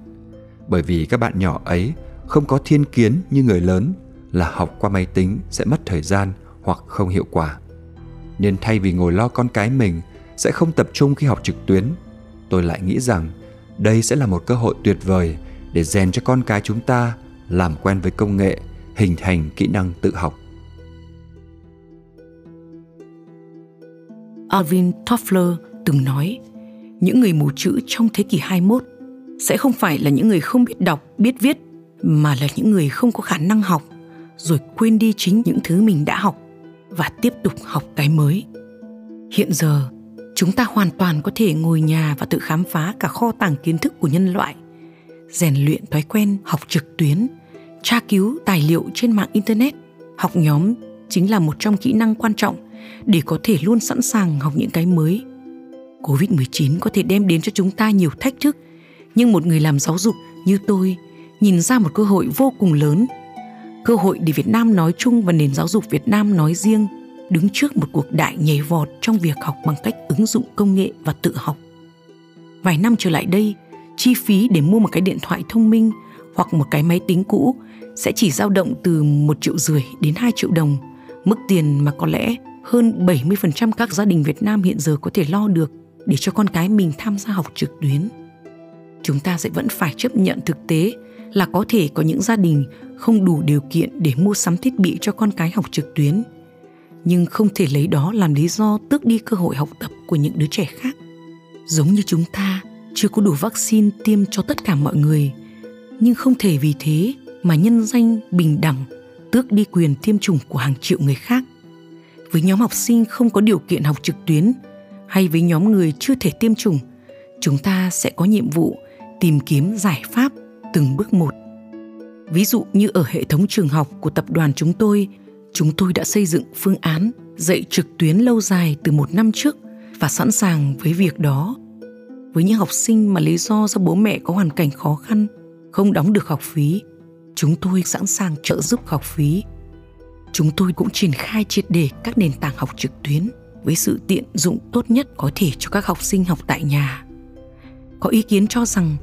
Bởi vì các bạn nhỏ ấy không có thiên kiến như người lớn là học qua máy tính sẽ mất thời gian hoặc không hiệu quả. Nên thay vì ngồi lo con cái mình sẽ không tập trung khi học trực tuyến tôi lại nghĩ rằng đây sẽ là một cơ hội tuyệt vời để rèn cho con cái chúng ta làm quen với công nghệ hình thành kỹ năng tự học Alvin Toffler từng nói, những người mù chữ trong thế kỷ 21 sẽ không phải là những người không biết đọc, biết viết, mà là những người không có khả năng học, rồi quên đi chính những thứ mình đã học và tiếp tục học cái mới. Hiện giờ, chúng ta hoàn toàn có thể ngồi nhà và tự khám phá cả kho tàng kiến thức của nhân loại, rèn luyện thói quen học trực tuyến, tra cứu tài liệu trên mạng internet, học nhóm chính là một trong kỹ năng quan trọng để có thể luôn sẵn sàng học những cái mới. Covid-19 có thể đem đến cho chúng ta nhiều thách thức, nhưng một người làm giáo dục như tôi nhìn ra một cơ hội vô cùng lớn. Cơ hội để Việt Nam nói chung và nền giáo dục Việt Nam nói riêng đứng trước một cuộc đại nhảy vọt trong việc học bằng cách ứng dụng công nghệ và tự học. Vài năm trở lại đây, chi phí để mua một cái điện thoại thông minh hoặc một cái máy tính cũ sẽ chỉ dao động từ một triệu rưỡi đến 2 triệu đồng, mức tiền mà có lẽ hơn 70% các gia đình Việt Nam hiện giờ có thể lo được để cho con cái mình tham gia học trực tuyến. Chúng ta sẽ vẫn phải chấp nhận thực tế là có thể có những gia đình không đủ điều kiện để mua sắm thiết bị cho con cái học trực tuyến, nhưng không thể lấy đó làm lý do tước đi cơ hội học tập của những đứa trẻ khác. Giống như chúng ta chưa có đủ vaccine tiêm cho tất cả mọi người, nhưng không thể vì thế mà nhân danh bình đẳng tước đi quyền tiêm chủng của hàng triệu người khác. Với nhóm học sinh không có điều kiện học trực tuyến hay với nhóm người chưa thể tiêm chủng chúng ta sẽ có nhiệm vụ tìm kiếm giải pháp từng bước một. Ví dụ như ở hệ thống trường học của tập đoàn chúng tôi chúng tôi đã xây dựng phương án dạy trực tuyến lâu dài từ một năm trước và sẵn sàng với việc đó với những học sinh mà lý do do bố mẹ có hoàn cảnh khó khăn, không đóng được học phí, chúng tôi sẵn sàng trợ giúp học phí chúng tôi cũng triển khai triệt đề các nền tảng học trực tuyến với sự tiện dụng tốt nhất có thể cho các học sinh học tại nhà. Có ý kiến cho rằng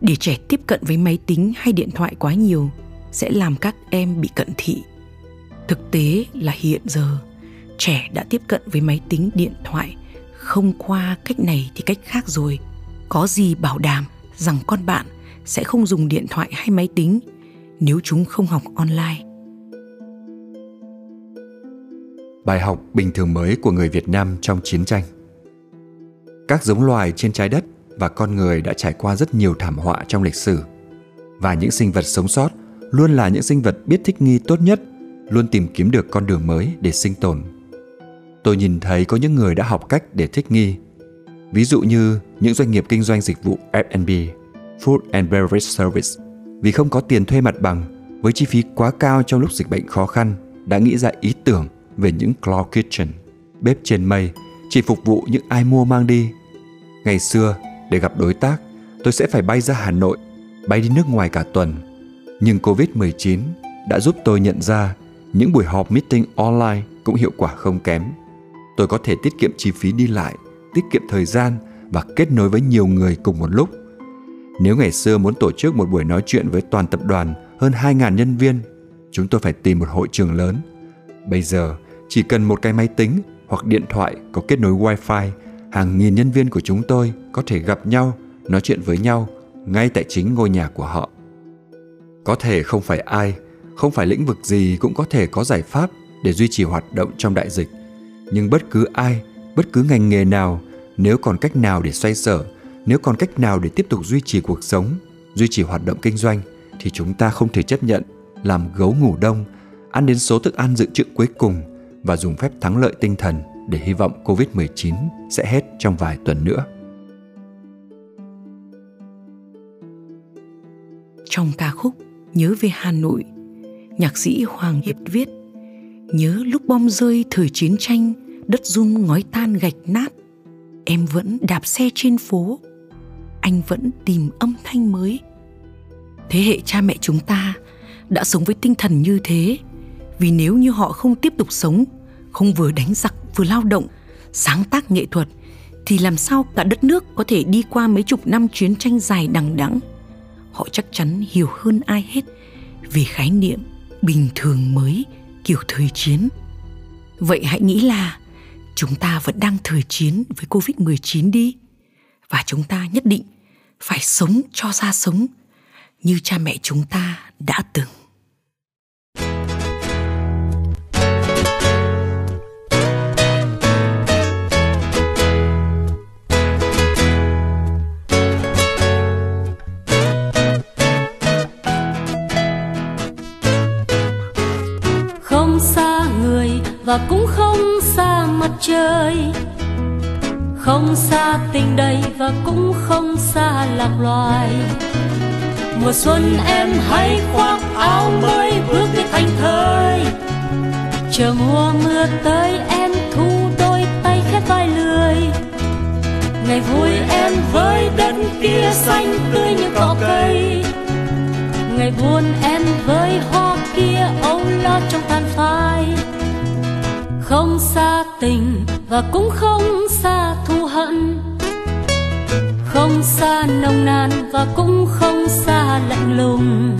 để trẻ tiếp cận với máy tính hay điện thoại quá nhiều sẽ làm các em bị cận thị. Thực tế là hiện giờ trẻ đã tiếp cận với máy tính điện thoại không qua cách này thì cách khác rồi. Có gì bảo đảm rằng con bạn sẽ không dùng điện thoại hay máy tính nếu chúng không học online bài học bình thường mới của người Việt Nam trong chiến tranh. Các giống loài trên trái đất và con người đã trải qua rất nhiều thảm họa trong lịch sử. Và những sinh vật sống sót luôn là những sinh vật biết thích nghi tốt nhất, luôn tìm kiếm được con đường mới để sinh tồn. Tôi nhìn thấy có những người đã học cách để thích nghi. Ví dụ như những doanh nghiệp kinh doanh dịch vụ F&B, Food and Beverage Service, vì không có tiền thuê mặt bằng với chi phí quá cao trong lúc dịch bệnh khó khăn, đã nghĩ ra ý tưởng về những claw kitchen, bếp trên mây, chỉ phục vụ những ai mua mang đi. Ngày xưa, để gặp đối tác, tôi sẽ phải bay ra Hà Nội, bay đi nước ngoài cả tuần. Nhưng Covid-19 đã giúp tôi nhận ra những buổi họp meeting online cũng hiệu quả không kém. Tôi có thể tiết kiệm chi phí đi lại, tiết kiệm thời gian và kết nối với nhiều người cùng một lúc. Nếu ngày xưa muốn tổ chức một buổi nói chuyện với toàn tập đoàn hơn 2.000 nhân viên, chúng tôi phải tìm một hội trường lớn. Bây giờ, chỉ cần một cái máy tính hoặc điện thoại có kết nối Wi-Fi, hàng nghìn nhân viên của chúng tôi có thể gặp nhau, nói chuyện với nhau ngay tại chính ngôi nhà của họ. Có thể không phải ai, không phải lĩnh vực gì cũng có thể có giải pháp để duy trì hoạt động trong đại dịch. Nhưng bất cứ ai, bất cứ ngành nghề nào, nếu còn cách nào để xoay sở, nếu còn cách nào để tiếp tục duy trì cuộc sống, duy trì hoạt động kinh doanh thì chúng ta không thể chấp nhận làm gấu ngủ đông, ăn đến số thức ăn dự trữ cuối cùng và dùng phép thắng lợi tinh thần để hy vọng Covid-19 sẽ hết trong vài tuần nữa. Trong ca khúc Nhớ về Hà Nội, nhạc sĩ Hoàng Hiệp viết Nhớ lúc bom rơi thời chiến tranh, đất rung ngói tan gạch nát, em vẫn đạp xe trên phố, anh vẫn tìm âm thanh mới. Thế hệ cha mẹ chúng ta đã sống với tinh thần như thế, vì nếu như họ không tiếp tục sống, không vừa đánh giặc vừa lao động, sáng tác nghệ thuật, thì làm sao cả đất nước có thể đi qua mấy chục năm chiến tranh dài đằng đẵng họ chắc chắn hiểu hơn ai hết về khái niệm bình thường mới, kiểu thời chiến. Vậy hãy nghĩ là chúng ta vẫn đang thời chiến với Covid-19 đi. Và chúng ta nhất định phải sống cho ra sống, như cha mẹ chúng ta đã từng. Và cũng không xa mặt trời. Không xa tình đầy và cũng không xa lạc loài. Mùa xuân em hãy khoác áo mới bước đi thành thời. Chờ mùa mưa tới em thu đôi tay khép vai lười. Ngày vui em với đất kia xanh tươi như cỏ cây. Ngày buồn em với hoa kia âu lo trong tàn phai không xa tình và cũng không xa thù hận. Không xa nồng nàn và cũng không xa lạnh lùng.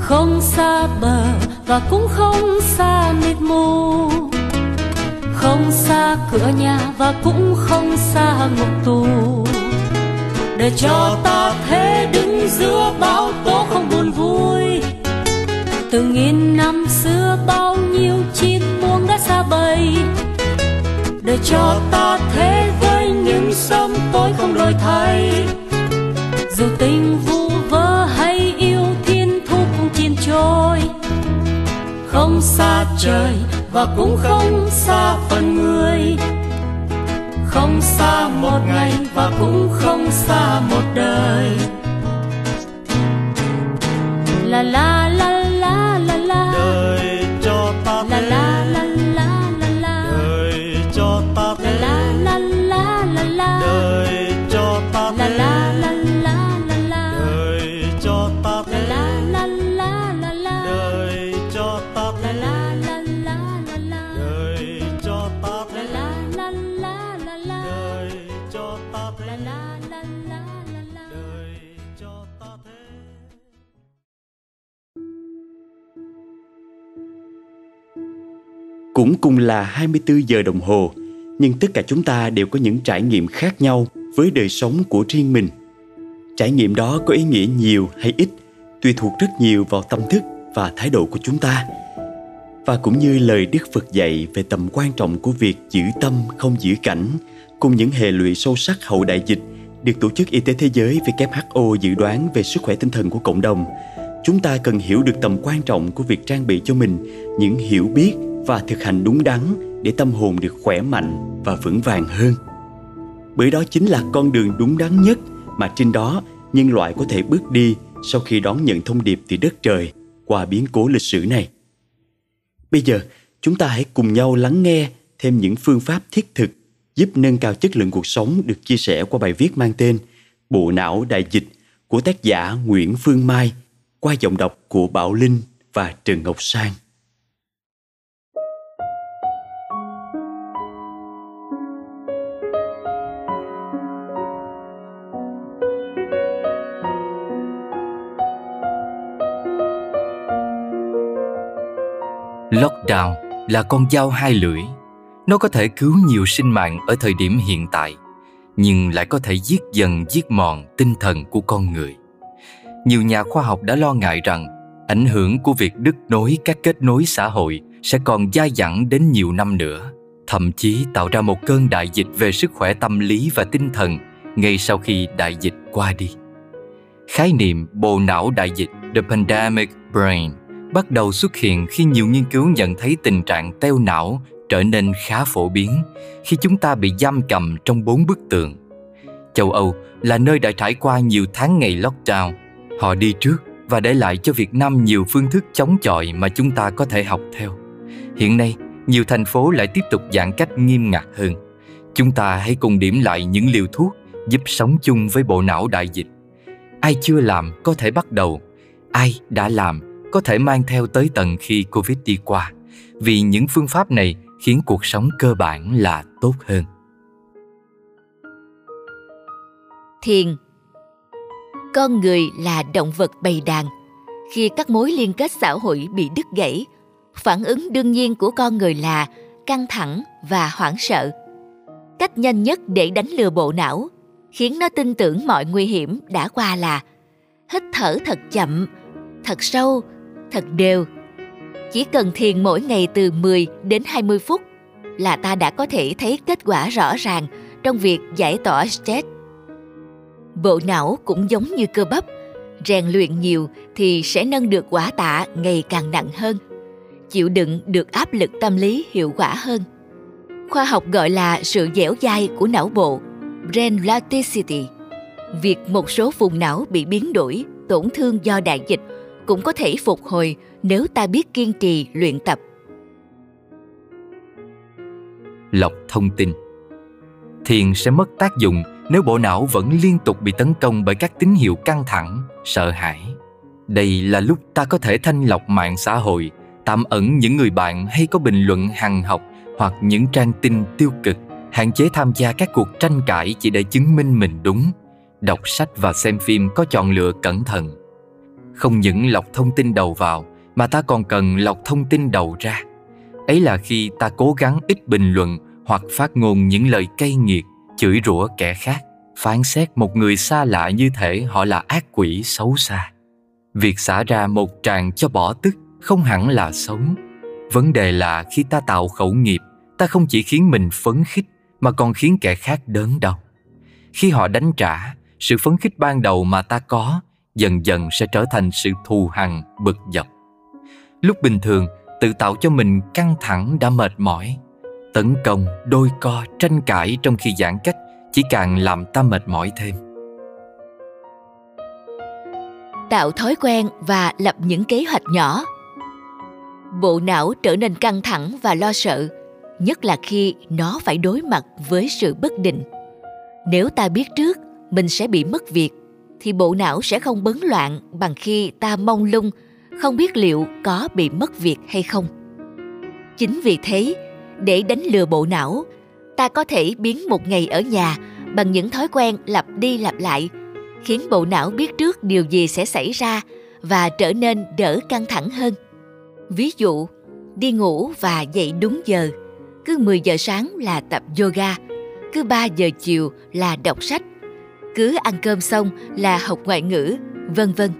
Không xa bờ và cũng không xa mịt mù. Không xa cửa nhà và cũng không xa ngục tù. Để cho ta thế đứng giữa bao tố không buồn vui từ nghìn năm xưa bao nhiêu chim muông đã xa bay để cho ta thế với những sớm tối không đổi thay. Dù tình vu vơ hay yêu thiên thu cũng chìm trôi. Không xa trời và cũng không xa phần người. Không xa một ngày và cũng không xa một đời. La la Cũng cùng là 24 giờ đồng hồ, nhưng tất cả chúng ta đều có những trải nghiệm khác nhau với đời sống của riêng mình. Trải nghiệm đó có ý nghĩa nhiều hay ít, tùy thuộc rất nhiều vào tâm thức và thái độ của chúng ta. Và cũng như lời Đức Phật dạy về tầm quan trọng của việc giữ tâm không giữ cảnh, cùng những hệ lụy sâu sắc hậu đại dịch được Tổ chức Y tế Thế giới WHO dự đoán về sức khỏe tinh thần của cộng đồng, chúng ta cần hiểu được tầm quan trọng của việc trang bị cho mình những hiểu biết và thực hành đúng đắn để tâm hồn được khỏe mạnh và vững vàng hơn. Bởi đó chính là con đường đúng đắn nhất mà trên đó nhân loại có thể bước đi sau khi đón nhận thông điệp từ đất trời qua biến cố lịch sử này. Bây giờ, chúng ta hãy cùng nhau lắng nghe thêm những phương pháp thiết thực giúp nâng cao chất lượng cuộc sống được chia sẻ qua bài viết mang tên Bộ não đại dịch của tác giả Nguyễn Phương Mai qua giọng đọc của Bảo Linh và Trần Ngọc Sang. Lockdown là con dao hai lưỡi. Nó có thể cứu nhiều sinh mạng ở thời điểm hiện tại, nhưng lại có thể giết dần giết mòn tinh thần của con người. Nhiều nhà khoa học đã lo ngại rằng ảnh hưởng của việc đứt nối các kết nối xã hội sẽ còn dai dẳng đến nhiều năm nữa, thậm chí tạo ra một cơn đại dịch về sức khỏe tâm lý và tinh thần ngay sau khi đại dịch qua đi. Khái niệm bộ não đại dịch The Pandemic Brain bắt đầu xuất hiện khi nhiều nghiên cứu nhận thấy tình trạng teo não trở nên khá phổ biến khi chúng ta bị giam cầm trong bốn bức tường. Châu Âu là nơi đã trải qua nhiều tháng ngày lockdown. Họ đi trước và để lại cho Việt Nam nhiều phương thức chống chọi mà chúng ta có thể học theo. Hiện nay, nhiều thành phố lại tiếp tục giãn cách nghiêm ngặt hơn. Chúng ta hãy cùng điểm lại những liều thuốc giúp sống chung với bộ não đại dịch. Ai chưa làm có thể bắt đầu, ai đã làm có thể mang theo tới tận khi Covid đi qua. Vì những phương pháp này khiến cuộc sống cơ bản là tốt hơn. Thiền Con người là động vật bầy đàn. Khi các mối liên kết xã hội bị đứt gãy, phản ứng đương nhiên của con người là căng thẳng và hoảng sợ. Cách nhanh nhất để đánh lừa bộ não, khiến nó tin tưởng mọi nguy hiểm đã qua là hít thở thật chậm, thật sâu, thật đều. Chỉ cần thiền mỗi ngày từ 10 đến 20 phút là ta đã có thể thấy kết quả rõ ràng trong việc giải tỏa stress. Bộ não cũng giống như cơ bắp, rèn luyện nhiều thì sẽ nâng được quả tạ ngày càng nặng hơn, chịu đựng được áp lực tâm lý hiệu quả hơn. Khoa học gọi là sự dẻo dai của não bộ, brain plasticity. Việc một số vùng não bị biến đổi, tổn thương do đại dịch cũng có thể phục hồi nếu ta biết kiên trì luyện tập. Lọc thông tin Thiền sẽ mất tác dụng nếu bộ não vẫn liên tục bị tấn công bởi các tín hiệu căng thẳng, sợ hãi. Đây là lúc ta có thể thanh lọc mạng xã hội, tạm ẩn những người bạn hay có bình luận hằng học hoặc những trang tin tiêu cực, hạn chế tham gia các cuộc tranh cãi chỉ để chứng minh mình đúng, đọc sách và xem phim có chọn lựa cẩn thận. Không những lọc thông tin đầu vào mà ta còn cần lọc thông tin đầu ra. Ấy là khi ta cố gắng ít bình luận hoặc phát ngôn những lời cay nghiệt, chửi rủa kẻ khác, phán xét một người xa lạ như thể họ là ác quỷ xấu xa. Việc xả ra một tràng cho bỏ tức không hẳn là sống. Vấn đề là khi ta tạo khẩu nghiệp, ta không chỉ khiến mình phấn khích mà còn khiến kẻ khác đớn đau. Khi họ đánh trả, sự phấn khích ban đầu mà ta có dần dần sẽ trở thành sự thù hằn, bực dọc. Lúc bình thường, tự tạo cho mình căng thẳng đã mệt mỏi. Tấn công, đôi co, tranh cãi trong khi giãn cách chỉ càng làm ta mệt mỏi thêm. Tạo thói quen và lập những kế hoạch nhỏ. Bộ não trở nên căng thẳng và lo sợ, nhất là khi nó phải đối mặt với sự bất định. Nếu ta biết trước mình sẽ bị mất việc thì bộ não sẽ không bấn loạn bằng khi ta mông lung, không biết liệu có bị mất việc hay không. Chính vì thế, để đánh lừa bộ não, ta có thể biến một ngày ở nhà bằng những thói quen lặp đi lặp lại, khiến bộ não biết trước điều gì sẽ xảy ra và trở nên đỡ căng thẳng hơn. Ví dụ, đi ngủ và dậy đúng giờ, cứ 10 giờ sáng là tập yoga, cứ 3 giờ chiều là đọc sách cứ ăn cơm xong là học ngoại ngữ, vân vân.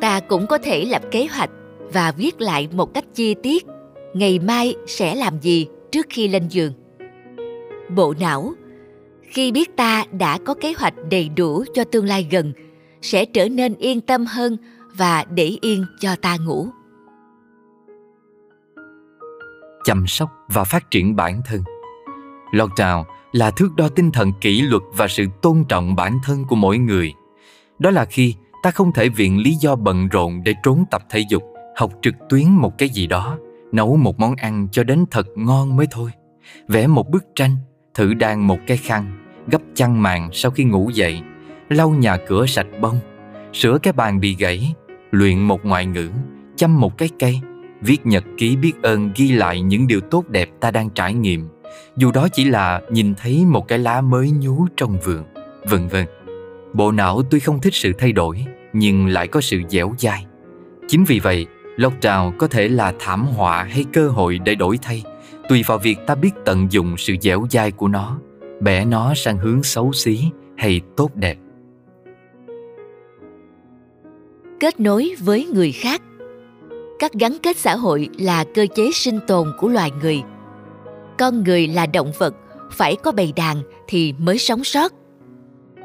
Ta cũng có thể lập kế hoạch và viết lại một cách chi tiết ngày mai sẽ làm gì trước khi lên giường. Bộ não khi biết ta đã có kế hoạch đầy đủ cho tương lai gần sẽ trở nên yên tâm hơn và để yên cho ta ngủ. Chăm sóc và phát triển bản thân Lockdown là thước đo tinh thần kỷ luật và sự tôn trọng bản thân của mỗi người. Đó là khi ta không thể viện lý do bận rộn để trốn tập thể dục, học trực tuyến một cái gì đó, nấu một món ăn cho đến thật ngon mới thôi. Vẽ một bức tranh, thử đan một cái khăn, gấp chăn màn sau khi ngủ dậy, lau nhà cửa sạch bông, sửa cái bàn bị gãy, luyện một ngoại ngữ, chăm một cái cây, viết nhật ký biết ơn ghi lại những điều tốt đẹp ta đang trải nghiệm – dù đó chỉ là nhìn thấy một cái lá mới nhú trong vườn, vân vân. Bộ não tuy không thích sự thay đổi, nhưng lại có sự dẻo dai. Chính vì vậy, lockdown có thể là thảm họa hay cơ hội để đổi thay, tùy vào việc ta biết tận dụng sự dẻo dai của nó, bẻ nó sang hướng xấu xí hay tốt đẹp. Kết nối với người khác Các gắn kết xã hội là cơ chế sinh tồn của loài người – con người là động vật phải có bầy đàn thì mới sống sót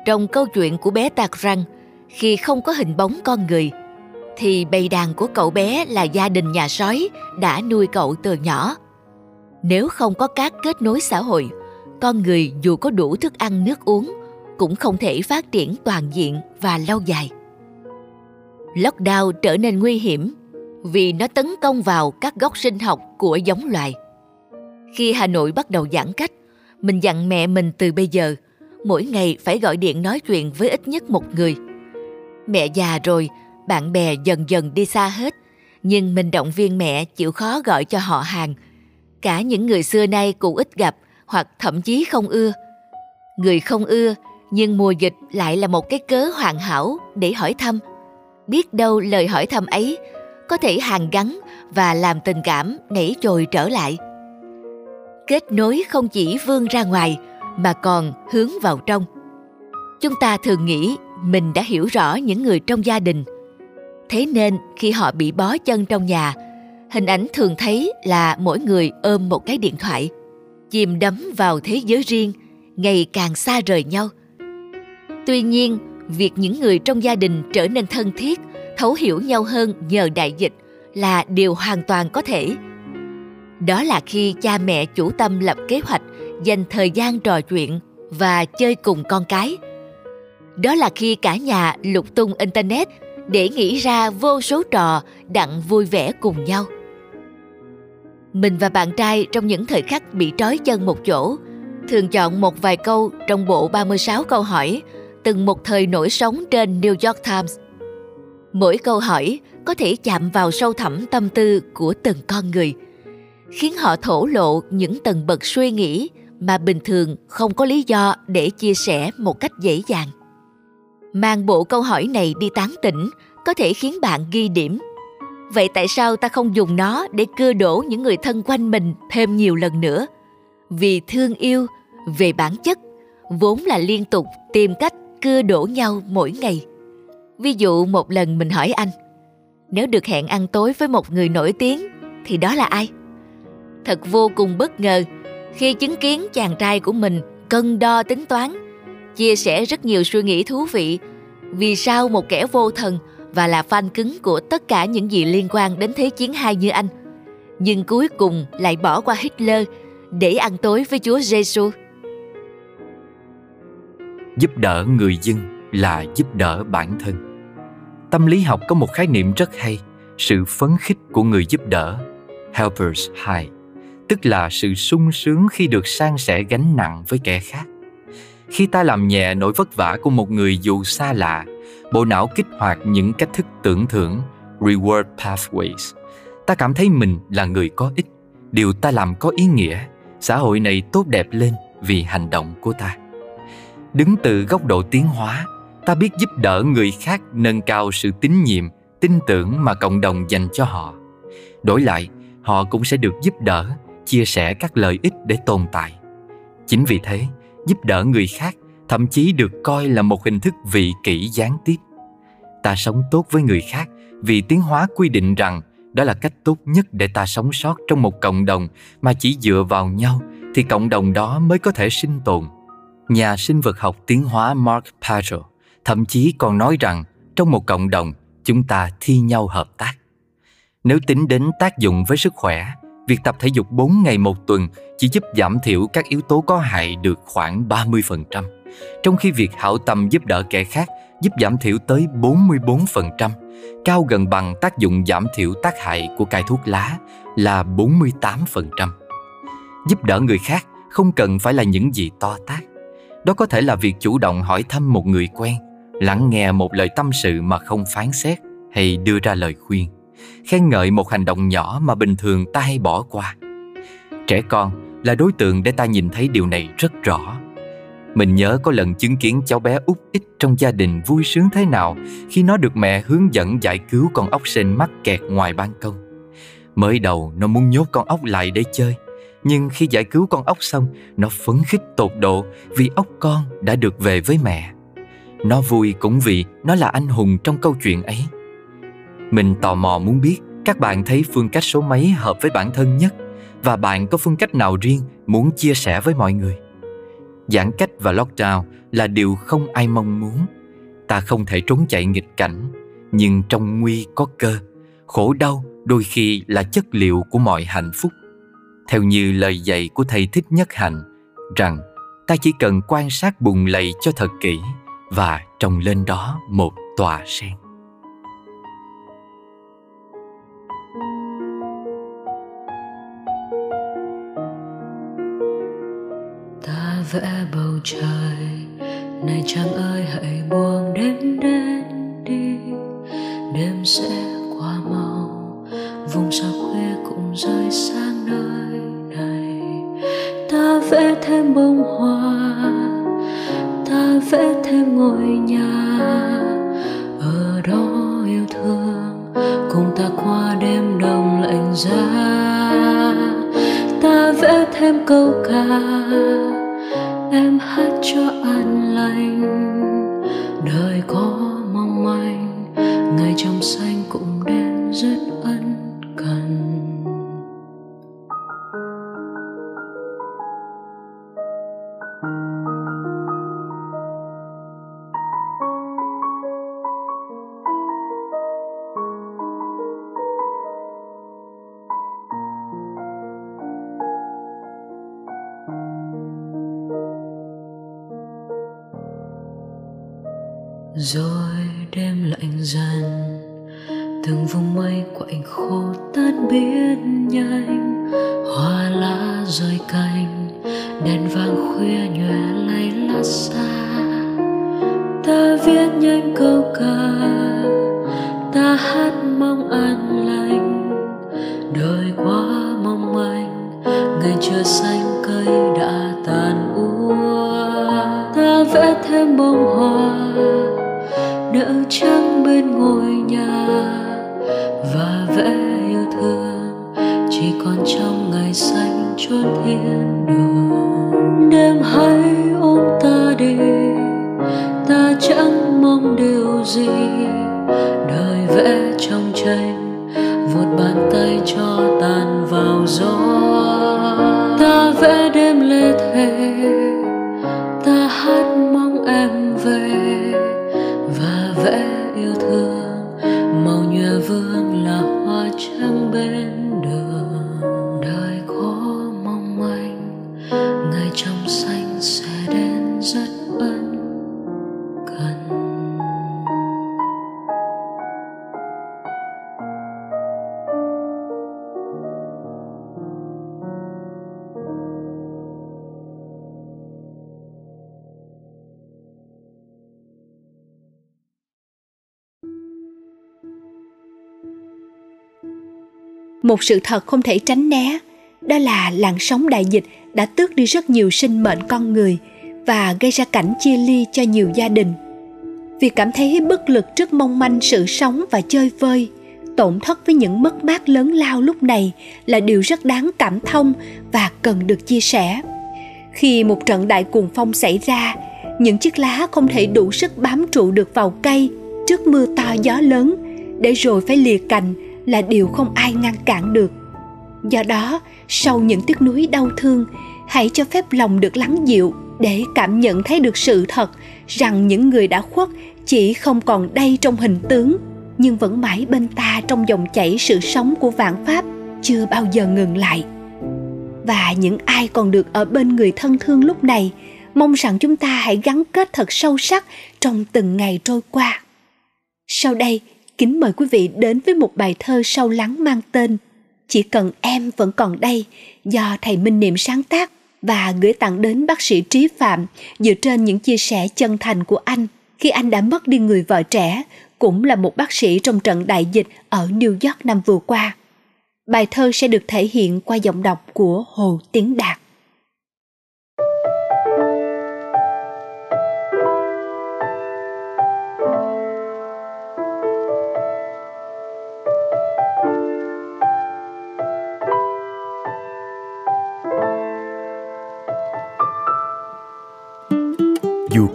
trong câu chuyện của bé tạc răng khi không có hình bóng con người thì bầy đàn của cậu bé là gia đình nhà sói đã nuôi cậu từ nhỏ. Nếu không có các kết nối xã hội, con người dù có đủ thức ăn nước uống cũng không thể phát triển toàn diện và lâu dài. Lockdown trở nên nguy hiểm vì nó tấn công vào các gốc sinh học của giống loài. Khi Hà Nội bắt đầu giãn cách, mình dặn mẹ mình từ bây giờ mỗi ngày phải gọi điện nói chuyện với ít nhất một người. Mẹ già rồi, bạn bè dần dần đi xa hết, nhưng mình động viên mẹ chịu khó gọi cho họ hàng. Cả những người xưa nay cũng ít gặp hoặc thậm chí không ưa. Người không ưa, nhưng mùa dịch lại là một cái cớ hoàn hảo để hỏi thăm. Biết đâu lời hỏi thăm ấy có thể hàn gắn và làm tình cảm nảy trồi trở lại. Kết nối không chỉ vươn ra ngoài mà còn hướng vào trong. Chúng ta thường nghĩ mình đã hiểu rõ những người trong gia đình. Thế nên khi họ bị bó chân trong nhà, hình ảnh thường thấy là mỗi người ôm một cái điện thoại, chìm đắm vào thế giới riêng, ngày càng xa rời nhau. Tuy nhiên, việc những người trong gia đình trở nên thân thiết, thấu hiểu nhau hơn nhờ đại dịch là điều hoàn toàn có thể. Đó là khi cha mẹ chủ tâm lập kế hoạch dành thời gian trò chuyện và chơi cùng con cái. Đó là khi cả nhà lục tung internet để nghĩ ra vô số trò đặng vui vẻ cùng nhau. Mình và bạn trai trong những thời khắc bị trói chân một chỗ, thường chọn một vài câu trong bộ 36 câu hỏi từng một thời nổi sóng trên New York Times. Mỗi câu hỏi có thể chạm vào sâu thẳm tâm tư của từng con người, khiến họ thổ lộ những tầng bậc suy nghĩ mà bình thường không có lý do để chia sẻ một cách dễ dàng. Mang bộ câu hỏi này đi tán tỉnh có thể khiến bạn ghi điểm. Vậy tại sao ta không dùng nó để cưa đổ những người thân quanh mình thêm nhiều lần nữa? Vì thương yêu, về bản chất, vốn là liên tục tìm cách cưa đổ nhau mỗi ngày. Ví dụ một lần mình hỏi anh, nếu được hẹn ăn tối với một người nổi tiếng thì đó là ai? Thật vô cùng bất ngờ. Khi chứng kiến chàng trai của mình cân đo tính toán, chia sẻ rất nhiều suy nghĩ thú vị. Vì sao một kẻ vô thần và là fan cứng của tất cả những gì liên quan đến Thế chiến hai như anh, nhưng cuối cùng lại bỏ qua Hitler để ăn tối với Chúa Giêsu. giúp đỡ người dân là giúp đỡ bản thân. Tâm lý học có một khái niệm rất hay sự phấn khích của người giúp đỡ helpers high tức là sự sung sướng khi được san sẻ gánh nặng với kẻ khác. Khi ta làm nhẹ nỗi vất vả của một người dù xa lạ, bộ não kích hoạt những cách thức tưởng thưởng, reward pathways. Ta cảm thấy mình là người có ích, điều ta làm có ý nghĩa, xã hội này tốt đẹp lên vì hành động của ta. Đứng từ góc độ tiến hóa, ta biết giúp đỡ người khác nâng cao sự tín nhiệm, tin tưởng mà cộng đồng dành cho họ. Đổi lại, họ cũng sẽ được giúp đỡ chia sẻ các lợi ích để tồn tại. Chính vì thế, giúp đỡ người khác thậm chí được coi là một hình thức vị kỷ gián tiếp. Ta sống tốt với người khác vì tiến hóa quy định rằng đó là cách tốt nhất để ta sống sót trong một cộng đồng mà chỉ dựa vào nhau thì cộng đồng đó mới có thể sinh tồn. Nhà sinh vật học tiến hóa mark Patchell thậm chí còn nói rằng trong một cộng đồng, chúng ta thi nhau hợp tác. Nếu tính đến tác dụng với sức khỏe việc tập thể dục 4 ngày một tuần chỉ giúp giảm thiểu các yếu tố có hại được khoảng 30%, trong khi việc hảo tâm giúp đỡ kẻ khác giúp giảm thiểu tới 44%, cao gần bằng tác dụng giảm thiểu tác hại của cai thuốc lá là 48%. Giúp đỡ người khác không cần phải là những gì to tát. Đó có thể là việc chủ động hỏi thăm một người quen, lắng nghe một lời tâm sự mà không phán xét hay đưa ra lời khuyên khen ngợi một hành động nhỏ mà bình thường ta hay bỏ qua. Trẻ con là đối tượng để ta nhìn thấy điều này rất rõ. Mình nhớ có lần chứng kiến cháu bé út ít trong gia đình vui sướng thế nào khi nó được mẹ hướng dẫn giải cứu con ốc sên mắc kẹt ngoài ban công. Mới đầu, nó muốn nhốt con ốc lại để chơi, nhưng khi giải cứu con ốc xong, nó phấn khích tột độ vì ốc con đã được về với mẹ. Nó vui cũng vì nó là anh hùng trong câu chuyện ấy mình tò mò muốn biết các bạn thấy phương cách số mấy hợp với bản thân nhất và bạn có phương cách nào riêng muốn chia sẻ với mọi người. Giãn cách và lockdown là điều không ai mong muốn. Ta không thể trốn chạy nghịch cảnh, nhưng trong nguy có cơ khổ đau đôi khi là chất liệu của mọi hạnh phúc theo như lời dạy của thầy thích nhất hạnh rằng ta chỉ cần quan sát bùn lầy cho thật kỹ và trồng lên đó một tòa sen vẽ bầu trời. Này trăng ơi, hãy buông đêm đến đi. Đêm sẽ qua mau, vùng xa quê cũng rơi sang nơi này. Ta vẽ thêm bông hoa, ta vẽ thêm ngôi nhà. Ở đó yêu thương, cùng ta qua đêm đông lạnh giá. Ta vẽ thêm câu ca em hát cho an lành. Đời có mong manh, ngày trong xanh cũng đến rất ân cần. Rồi đêm lạnh dần. Từng vùng mây quạnh khô tan biến nhanh. Hoa lá rơi cành, đèn vàng khuya nhòe lay lát xa. Ta viết nhanh câu ca, ta hát mong an lành. Đời quá mong manh, ngày chưa say nỡ trắng bên ngôi nhà và vẽ yêu thương. Chỉ còn trong ngày xanh chốn thiên đường một sự thật không thể tránh né, đó là làn sóng đại dịch đã tước đi rất nhiều sinh mệnh con người và gây ra cảnh chia ly cho nhiều gia đình. Việc cảm thấy bất lực trước mong manh sự sống và chơi vơi, tổn thất với những mất mát lớn lao lúc này là điều rất đáng cảm thông và cần được chia sẻ. Khi một trận đại cuồng phong xảy ra, những chiếc lá không thể đủ sức bám trụ được vào cây trước mưa to gió lớn để rồi phải lìa cành là điều không ai ngăn cản được. Do đó, sau những tiếc nuối đau thương, hãy cho phép lòng được lắng dịu để cảm nhận thấy được sự thật rằng những người đã khuất chỉ không còn đây trong hình tướng, nhưng vẫn mãi bên ta trong dòng chảy sự sống của vạn pháp chưa bao giờ ngừng lại. Và những ai còn được ở bên người thân thương lúc này, mong rằng chúng ta hãy gắn kết thật sâu sắc trong từng ngày trôi qua. Sau đây kính mời quý vị đến với một bài thơ sâu lắng mang tên Chỉ cần em vẫn còn đây do thầy Minh Niệm sáng tác và gửi tặng đến bác sĩ Trí Phạm dựa trên những chia sẻ chân thành của anh khi anh đã mất đi người vợ trẻ, cũng là một bác sĩ trong trận đại dịch ở New York năm vừa qua. Bài thơ sẽ được thể hiện qua giọng đọc của Hồ Tiến Đạt.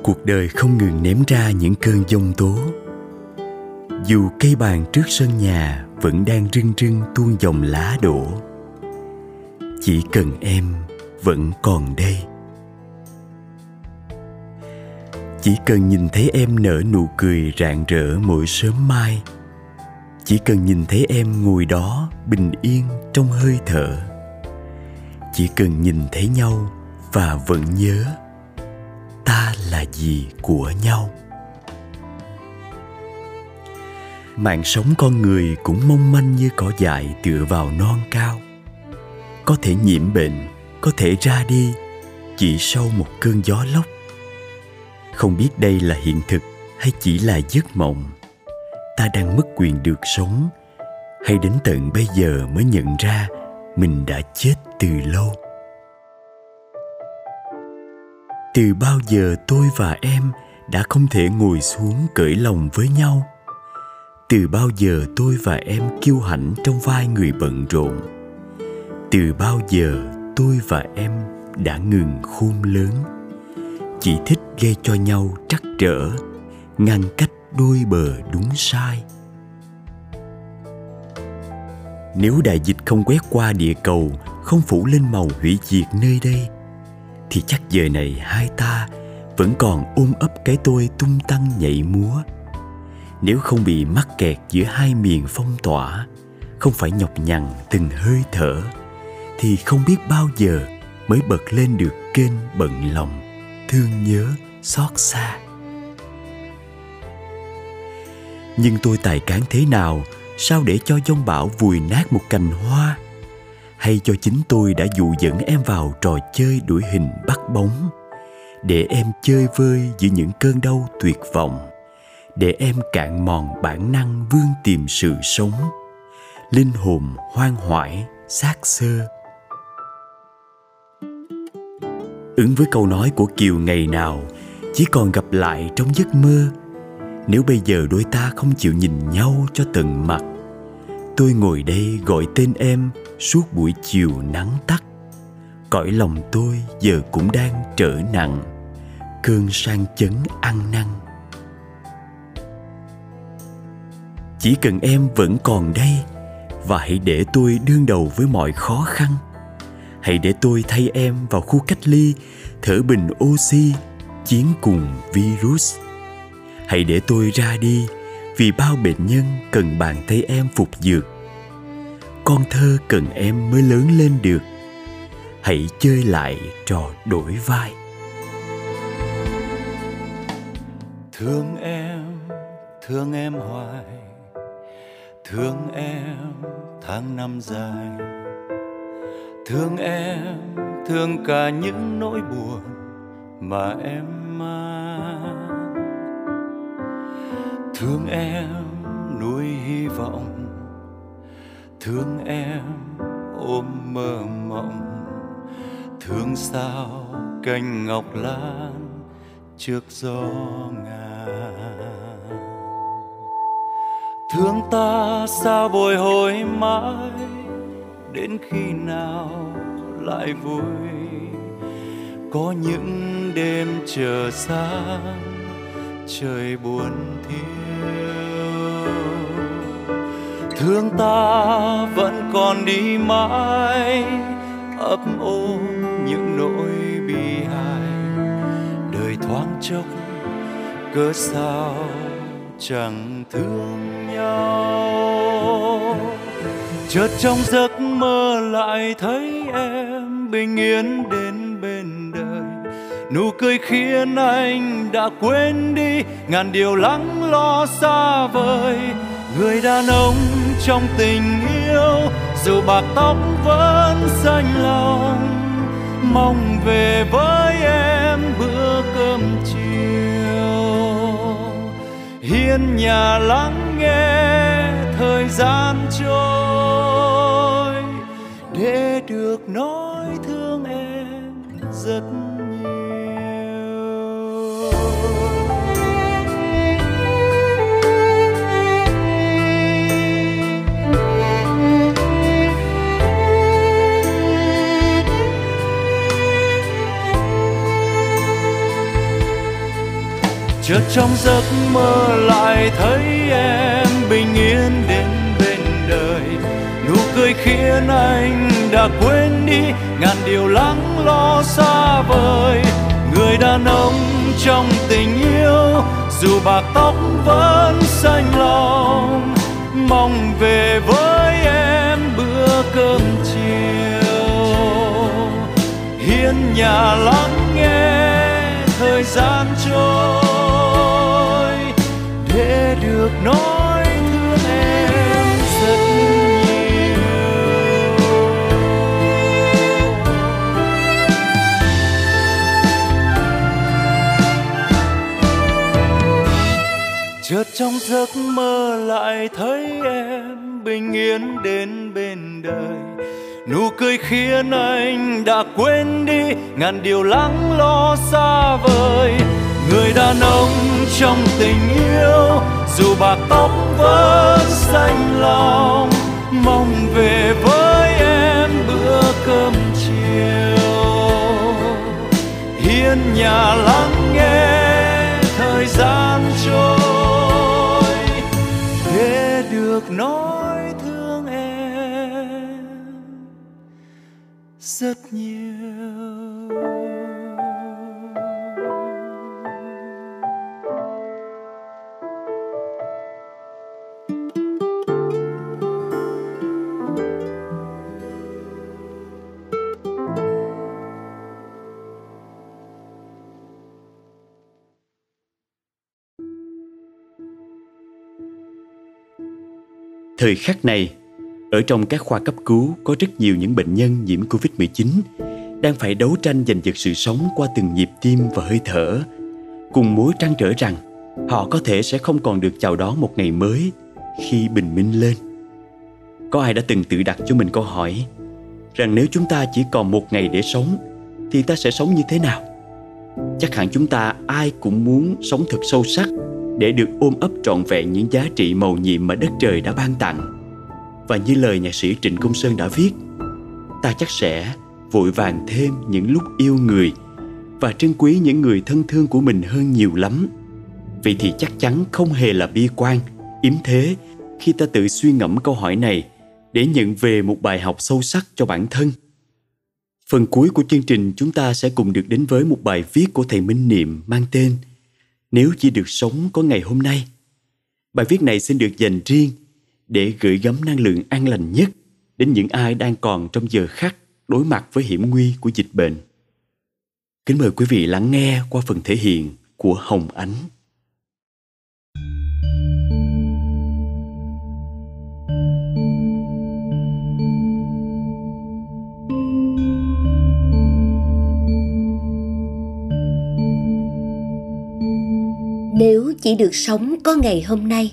Cuộc đời không ngừng ném ra những cơn giông tố. Dù cây bàn trước sân nhà vẫn đang rưng rưng tuôn dòng lá đổ, chỉ cần em vẫn còn đây. Chỉ cần nhìn thấy em nở nụ cười rạng rỡ mỗi sớm mai, chỉ cần nhìn thấy em ngồi đó bình yên trong hơi thở, chỉ cần nhìn thấy nhau và vẫn nhớ ta là gì của nhau? Mạng sống con người cũng mong manh như cỏ dại tựa vào non cao. Có thể nhiễm bệnh, có thể ra đi, chỉ sau một cơn gió lốc. Không biết đây là hiện thực hay chỉ là giấc mộng, ta đang mất quyền được sống hay đến tận bây giờ mới nhận ra mình đã chết từ lâu từ bao giờ tôi và em đã không thể ngồi xuống cởi lòng với nhau? Từ bao giờ tôi và em kiêu hãnh trong vai người bận rộn? Từ bao giờ tôi và em đã ngừng khôn lớn? Chỉ thích gây cho nhau trắc trở, ngăn cách đôi bờ đúng sai. Nếu đại dịch không quét qua địa cầu, không phủ lên màu hủy diệt nơi đây thì chắc giờ này hai ta vẫn còn ôm ấp cái tôi tung tăng nhảy múa. Nếu không bị mắc kẹt giữa hai miền phong tỏa, không phải nhọc nhằn từng hơi thở, thì không biết bao giờ mới bật lên được kênh bận lòng, thương nhớ, xót xa. Nhưng tôi tài cán thế nào, sao để cho giông bão vùi nát một cành hoa? Hay cho chính tôi đã dụ dẫn em vào trò chơi đuổi hình bắt bóng? Để em chơi vơi giữa những cơn đau tuyệt vọng. Để em cạn mòn bản năng vươn tìm sự sống. Linh hồn hoang hoải, xác xơ. Ứng với câu nói của kiều ngày nào, chỉ còn gặp lại trong giấc mơ. Nếu bây giờ đôi ta không chịu nhìn nhau cho từng mặt tôi ngồi đây gọi tên em suốt buổi chiều nắng tắt. Cõi lòng tôi giờ cũng đang trở nặng, cơn sang chấn ăn năn. Chỉ cần em vẫn còn đây và hãy để tôi đương đầu với mọi khó khăn. Hãy để tôi thay em vào khu cách ly, thở bình oxy, chiến cùng virus. Hãy để tôi ra đi vì bao bệnh nhân cần bàn tay em phục dược con thơ cần em mới lớn lên được. Hãy chơi lại trò đổi vai. Thương em thương em hoài. Thương em tháng năm dài. Thương em, thương cả những nỗi buồn mà em mang. Thương em nuôi hy vọng thương em ôm mơ mộng. Thương sao cành ngọc lan trước gió ngàn. Thương ta sao bồi hồi mãi, đến khi nào lại vui? Có những đêm chờ sáng trời buồn thiêu thương ta vẫn còn đi mãi, ấp ôm những nỗi bi hài. Đời thoáng chốc, cớ sao chẳng thương nhau? Chợt trong giấc mơ lại thấy em bình yên đến bên đời. Nụ cười khiến anh đã quên đi, ngàn điều lắng lo xa vời người đàn ông trong tình yêu, dù bạc tóc vẫn xanh lòng, mong về với em bữa cơm chiều. Hiên nhà lắng nghe thời gian trôi, để được nói thương em rất chợt trong giấc mơ lại thấy em bình yên đến bên đời. Nụ cười khiến anh đã quên đi, ngàn điều lắng lo xa vời. Người đàn ông trong tình yêu, dù bạc tóc vẫn xanh lòng mong về với em bữa cơm chiều. Hiên nhà lắng nghe thời gian trôi. Trong giấc mơ lại thấy em bình yên đến bên đời. Nụ cười khiến anh đã quên đi, ngàn điều lắng lo xa vời. Người đàn ông trong tình yêu, dù bạc tóc vẫn xanh lòng, mong về với em bữa cơm chiều. Hiên nhà lắng nghe thời gian trôi được nói thương em rất nhiều. Thời khắc này, ở trong các khoa cấp cứu có rất nhiều những bệnh nhân nhiễm Covid-19 đang phải đấu tranh giành giật sự sống qua từng nhịp tim và hơi thở, cùng mối trăn trở rằng họ có thể sẽ không còn được chào đón một ngày mới khi bình minh lên. Có ai đã từng tự đặt cho mình câu hỏi rằng nếu chúng ta chỉ còn một ngày để sống thì ta sẽ sống như thế nào? Chắc hẳn chúng ta ai cũng muốn sống thật sâu sắc để được ôm ấp trọn vẹn những giá trị màu nhiệm mà đất trời đã ban tặng. Và như lời nhạc sĩ Trịnh Công Sơn đã viết, ta chắc sẽ vội vàng thêm những lúc yêu người và trân quý những người thân thương của mình hơn nhiều lắm. Vậy thì chắc chắn không hề là bi quan, yếm thế khi ta tự suy ngẫm câu hỏi này để nhận về một bài học sâu sắc cho bản thân. Phần cuối của chương trình chúng ta sẽ cùng được đến với một bài viết của thầy Minh Niệm mang tên nếu chỉ được sống có ngày hôm nay. Bài viết này xin được dành riêng để gửi gắm năng lượng an lành nhất đến những ai đang còn trong giờ khắc đối mặt với hiểm nguy của dịch bệnh. Kính mời quý vị lắng nghe qua phần thể hiện của Hồng Ánh. Nếu chỉ được sống có ngày hôm nay,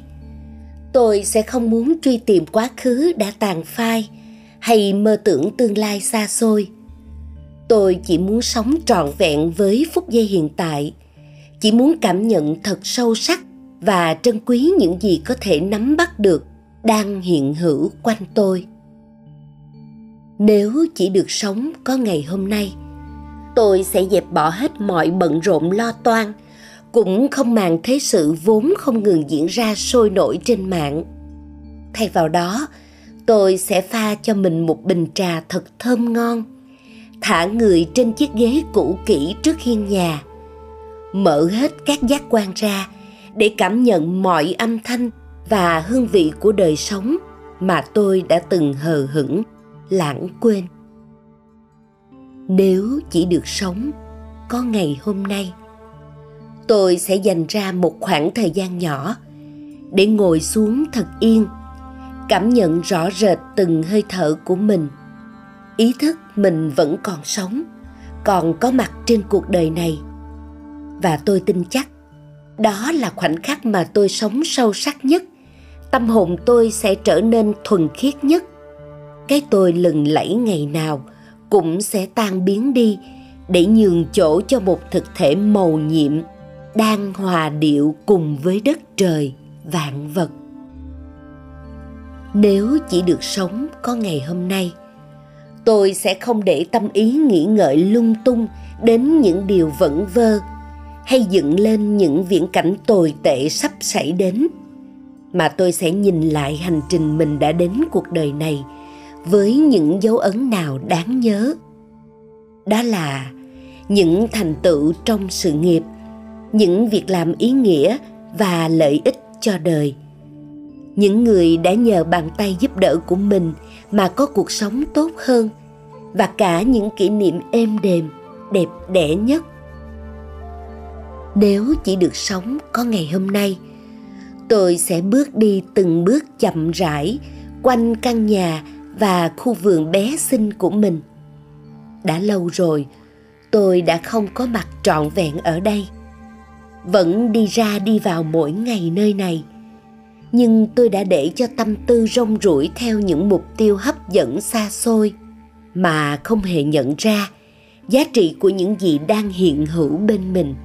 tôi sẽ không muốn truy tìm quá khứ đã tàn phai hay mơ tưởng tương lai xa xôi. Tôi chỉ muốn sống trọn vẹn với phút giây hiện tại, chỉ muốn cảm nhận thật sâu sắc và trân quý những gì có thể nắm bắt được đang hiện hữu quanh tôi. Nếu chỉ được sống có ngày hôm nay, tôi sẽ dẹp bỏ hết mọi bận rộn lo toan cũng không màng thế sự vốn không ngừng diễn ra sôi nổi trên mạng. Thay vào đó, tôi sẽ pha cho mình một bình trà thật thơm ngon, thả người trên chiếc ghế cũ kỹ trước hiên nhà, mở hết các giác quan ra để cảm nhận mọi âm thanh và hương vị của đời sống mà tôi đã từng hờ hững, lãng quên. Nếu chỉ được sống, có ngày hôm nay tôi sẽ dành ra một khoảng thời gian nhỏ để ngồi xuống thật yên, cảm nhận rõ rệt từng hơi thở của mình. Ý thức mình vẫn còn sống, còn có mặt trên cuộc đời này. Và tôi tin chắc, đó là khoảnh khắc mà tôi sống sâu sắc nhất, tâm hồn tôi sẽ trở nên thuần khiết nhất. Cái tôi lừng lẫy ngày nào cũng sẽ tan biến đi để nhường chỗ cho một thực thể màu nhiệm đang hòa điệu cùng với đất trời, vạn vật. Nếu chỉ được sống có ngày hôm nay, tôi sẽ không để tâm ý nghĩ ngợi lung tung đến những điều vẩn vơ hay dựng lên những viễn cảnh tồi tệ sắp xảy đến, mà tôi sẽ nhìn lại hành trình mình đã đến cuộc đời này với những dấu ấn nào đáng nhớ. Đó là những thành tựu trong sự nghiệp những việc làm ý nghĩa và lợi ích cho đời. Những người đã nhờ bàn tay giúp đỡ của mình mà có cuộc sống tốt hơn và cả những kỷ niệm êm đềm, đẹp đẽ nhất. Nếu chỉ được sống có ngày hôm nay, tôi sẽ bước đi từng bước chậm rãi quanh căn nhà và khu vườn bé xinh của mình. Đã lâu rồi, tôi đã không có mặt trọn vẹn ở đây vẫn đi ra đi vào mỗi ngày nơi này. Nhưng tôi đã để cho tâm tư rong ruổi theo những mục tiêu hấp dẫn xa xôi, mà không hề nhận ra giá trị của những gì đang hiện hữu bên mình.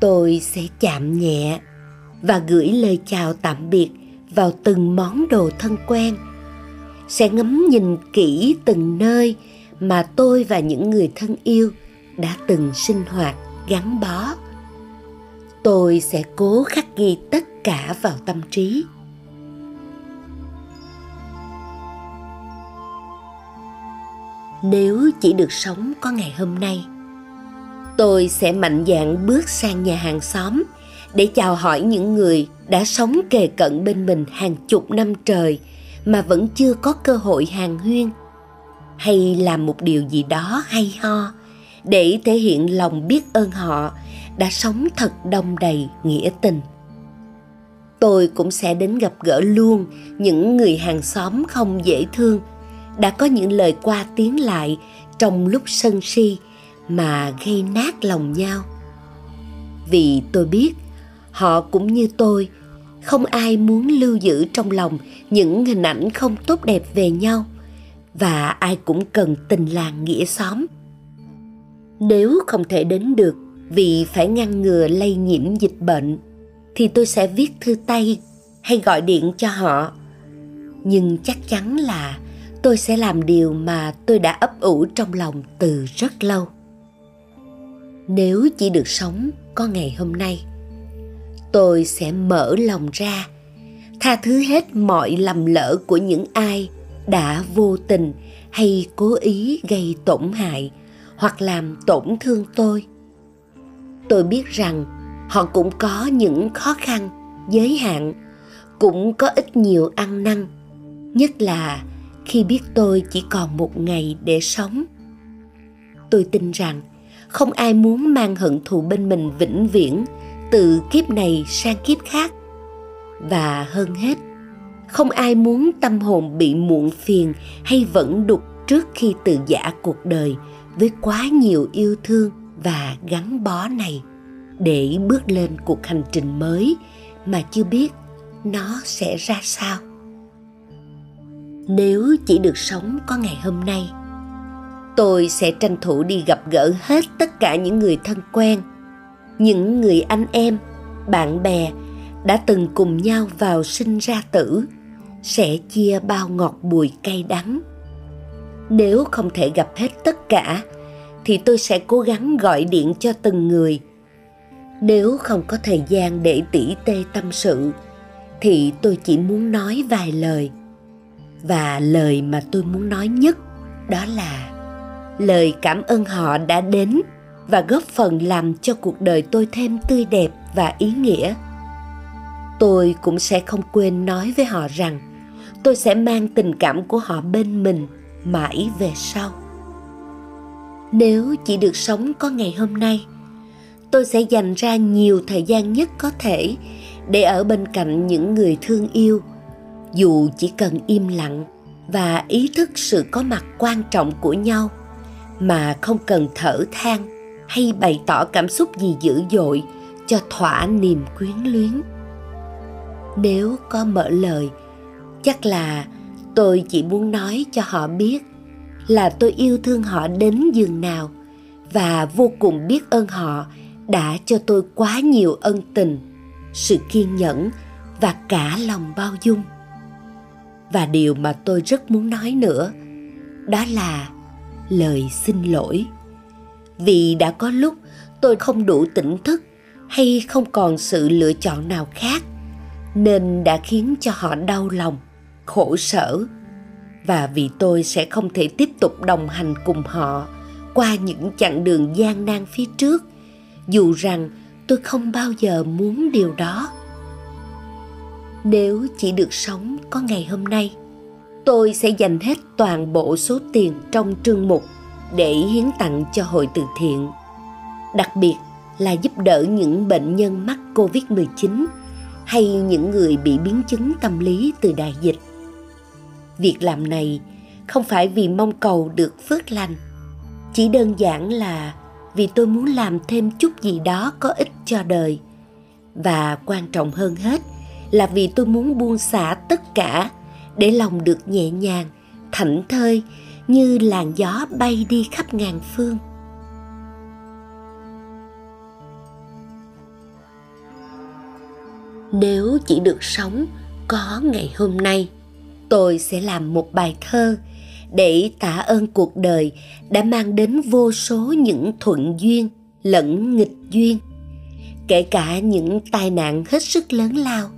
Tôi sẽ chạm nhẹ và gửi lời chào tạm biệt vào từng món đồ thân quen, sẽ ngắm nhìn kỹ từng nơi mà tôi và những người thân yêu đã từng sinh hoạt gắn bó tôi sẽ cố khắc ghi tất cả vào tâm trí. Nếu chỉ được sống có ngày hôm nay, tôi sẽ mạnh dạn bước sang nhà hàng xóm để chào hỏi những người đã sống kề cận bên mình hàng chục năm trời mà vẫn chưa có cơ hội hàng huyên. Hay làm một điều gì đó hay ho để thể hiện lòng biết ơn họ đã sống thật đông đầy nghĩa tình. Tôi cũng sẽ đến gặp gỡ luôn những người hàng xóm không dễ thương, đã có những lời qua tiếng lại trong lúc sân si mà gây nát lòng nhau. Vì tôi biết, họ cũng như tôi, không ai muốn lưu giữ trong lòng những hình ảnh không tốt đẹp về nhau và ai cũng cần tình làng nghĩa xóm. Nếu không thể đến được vì phải ngăn ngừa lây nhiễm dịch bệnh, thì tôi sẽ viết thư tay hay gọi điện cho họ. Nhưng chắc chắn là tôi sẽ làm điều mà tôi đã ấp ủ trong lòng từ rất lâu. Nếu chỉ được sống có ngày hôm nay, tôi sẽ mở lòng ra, tha thứ hết mọi lầm lỡ của những ai đã vô tình hay cố ý gây tổn hại hoặc làm tổn thương tôi tôi biết rằng họ cũng có những khó khăn, giới hạn, cũng có ít nhiều ăn năn, nhất là khi biết tôi chỉ còn một ngày để sống. Tôi tin rằng không ai muốn mang hận thù bên mình vĩnh viễn, từ kiếp này sang kiếp khác. Và hơn hết, không ai muốn tâm hồn bị muộn phiền hay vẫn đục trước khi từ giả cuộc đời với quá nhiều yêu thương và gắn bó này để bước lên cuộc hành trình mới mà chưa biết nó sẽ ra sao. Nếu chỉ được sống có ngày hôm nay, tôi sẽ tranh thủ đi gặp gỡ hết tất cả những người thân quen, những người anh em, bạn bè đã từng cùng nhau vào sinh ra tử, sẽ chia bao ngọt bùi cay đắng. Nếu không thể gặp hết tất cả thì tôi sẽ cố gắng gọi điện cho từng người. Nếu không có thời gian để tỉ tê tâm sự, thì tôi chỉ muốn nói vài lời. Và lời mà tôi muốn nói nhất đó là lời cảm ơn họ đã đến và góp phần làm cho cuộc đời tôi thêm tươi đẹp và ý nghĩa. Tôi cũng sẽ không quên nói với họ rằng tôi sẽ mang tình cảm của họ bên mình mãi về sau nếu chỉ được sống có ngày hôm nay, tôi sẽ dành ra nhiều thời gian nhất có thể để ở bên cạnh những người thương yêu, dù chỉ cần im lặng và ý thức sự có mặt quan trọng của nhau mà không cần thở than hay bày tỏ cảm xúc gì dữ dội cho thỏa niềm quyến luyến. Nếu có mở lời, chắc là tôi chỉ muốn nói cho họ biết là tôi yêu thương họ đến giường nào và vô cùng biết ơn họ đã cho tôi quá nhiều ân tình, sự kiên nhẫn và cả lòng bao dung. Và điều mà tôi rất muốn nói nữa, đó là lời xin lỗi. Vì đã có lúc tôi không đủ tỉnh thức hay không còn sự lựa chọn nào khác, nên đã khiến cho họ đau lòng, khổ sở và vì tôi sẽ không thể tiếp tục đồng hành cùng họ qua những chặng đường gian nan phía trước, dù rằng tôi không bao giờ muốn điều đó nếu chỉ được sống có ngày hôm nay, tôi sẽ dành hết toàn bộ số tiền trong trương mục để hiến tặng cho hội từ thiện, đặc biệt là giúp đỡ những bệnh nhân mắc Covid-19 hay những người bị biến chứng tâm lý từ đại dịch. Việc làm này không phải vì mong cầu được phước lành, chỉ đơn giản là vì tôi muốn làm thêm chút gì đó có ích cho đời. Và quan trọng hơn hết là vì tôi muốn buông xả tất cả để lòng được nhẹ nhàng, thảnh thơi như làn gió bay đi khắp ngàn phương. nếu chỉ được sống có ngày hôm nay tôi sẽ làm một bài thơ để tạ ơn cuộc đời đã mang đến vô số những thuận duyên lẫn nghịch duyên, kể cả những tai nạn hết sức lớn lao,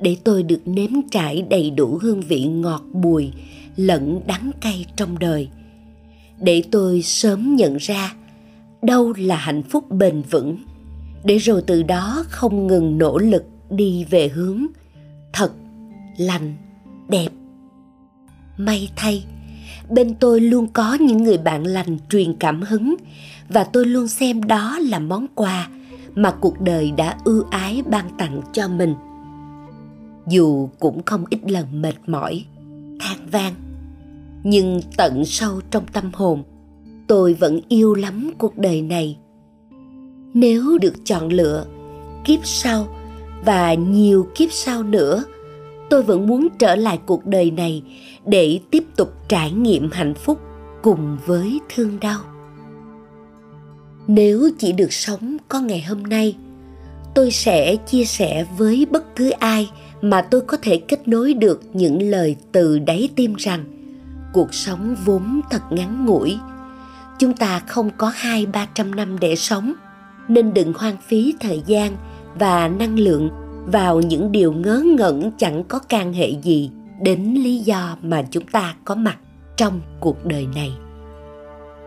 để tôi được nếm trải đầy đủ hương vị ngọt bùi lẫn đắng cay trong đời. Để tôi sớm nhận ra đâu là hạnh phúc bền vững, để rồi từ đó không ngừng nỗ lực đi về hướng thật lành, đẹp may thay. Bên tôi luôn có những người bạn lành truyền cảm hứng, và tôi luôn xem đó là món quà mà cuộc đời đã ưu ái ban tặng cho mình. Dù cũng không ít lần mệt mỏi, than vang, nhưng tận sâu trong tâm hồn, tôi vẫn yêu lắm cuộc đời này. Nếu được chọn lựa, kiếp sau và nhiều kiếp sau nữa tôi vẫn muốn trở lại cuộc đời này để tiếp tục trải nghiệm hạnh phúc cùng với thương đau. Nếu chỉ được sống có ngày hôm nay, tôi sẽ chia sẻ với bất cứ ai mà tôi có thể kết nối được những lời từ đáy tim rằng, cuộc sống vốn thật ngắn ngủi. Chúng ta không có hai ba trăm năm để sống, nên đừng hoang phí thời gian và năng lượng vào những điều ngớ ngẩn chẳng có can hệ gì đến lý do mà chúng ta có mặt trong cuộc đời này.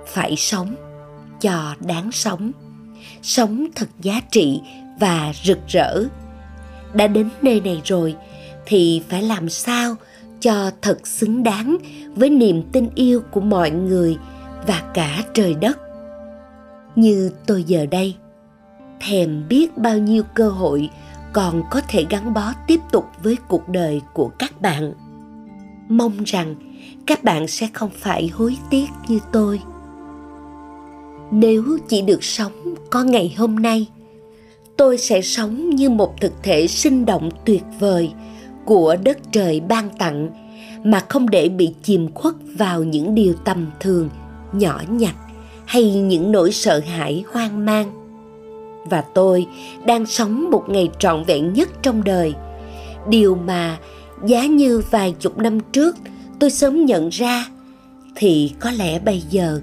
Phải sống cho đáng sống sống thật giá trị và rực rỡ. Đã đến nơi này rồi thì phải làm sao cho thật xứng đáng với niềm tin yêu của mọi người và cả trời đất. Như tôi giờ đây, thèm biết bao nhiêu cơ hội còn có thể gắn bó tiếp tục với cuộc đời của các bạn. Mong rằng các bạn sẽ không phải hối tiếc như tôi. Nếu chỉ được sống có ngày hôm nay, tôi sẽ sống như một thực thể sinh động tuyệt vời của đất trời ban tặng mà không để bị chìm khuất vào những điều tầm thường, nhỏ nhặt hay những nỗi sợ hãi hoang mang và tôi đang sống một ngày trọn vẹn nhất trong đời. Điều mà giá như vài chục năm trước tôi sớm nhận ra, thì có lẽ bây giờ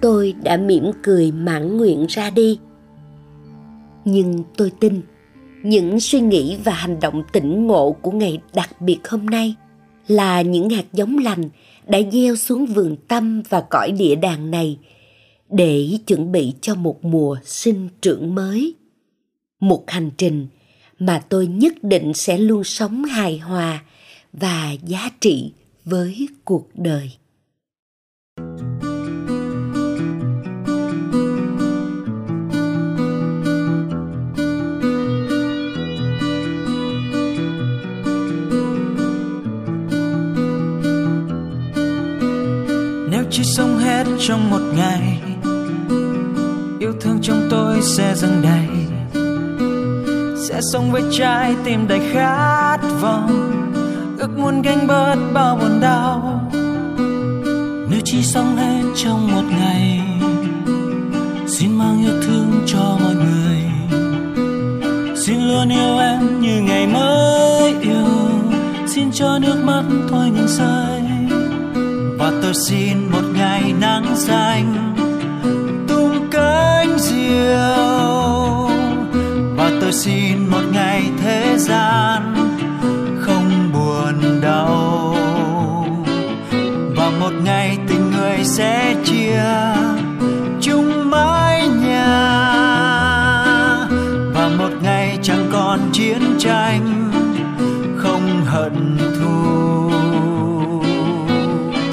tôi đã mỉm cười mãn nguyện ra đi. Nhưng tôi tin những suy nghĩ và hành động tỉnh ngộ của ngày đặc biệt hôm nay là những hạt giống lành đã gieo xuống vườn tâm và cõi địa đàng này để chuẩn bị cho một mùa sinh trưởng mới. Một hành trình mà tôi nhất định sẽ luôn sống hài hòa và giá trị với cuộc đời. Nếu chỉ sống hết trong một ngày thương trong tôi sẽ dâng đầy, sẽ sống với trái tim đầy khát vọng. Ước muốn gánh bớt bao buồn đau, nếu chỉ sống hết trong một ngày. Xin mang yêu thương cho mọi người, xin luôn yêu em như ngày mới yêu. Xin cho nước mắt thôi ngừng rơi, và tôi xin một ngày nắng xanh. Tôi xin một ngày thế gian không buồn đau. Và một ngày tình người sẽ chia chung mái nhà. Và một ngày chẳng còn chiến tranh không hận thù.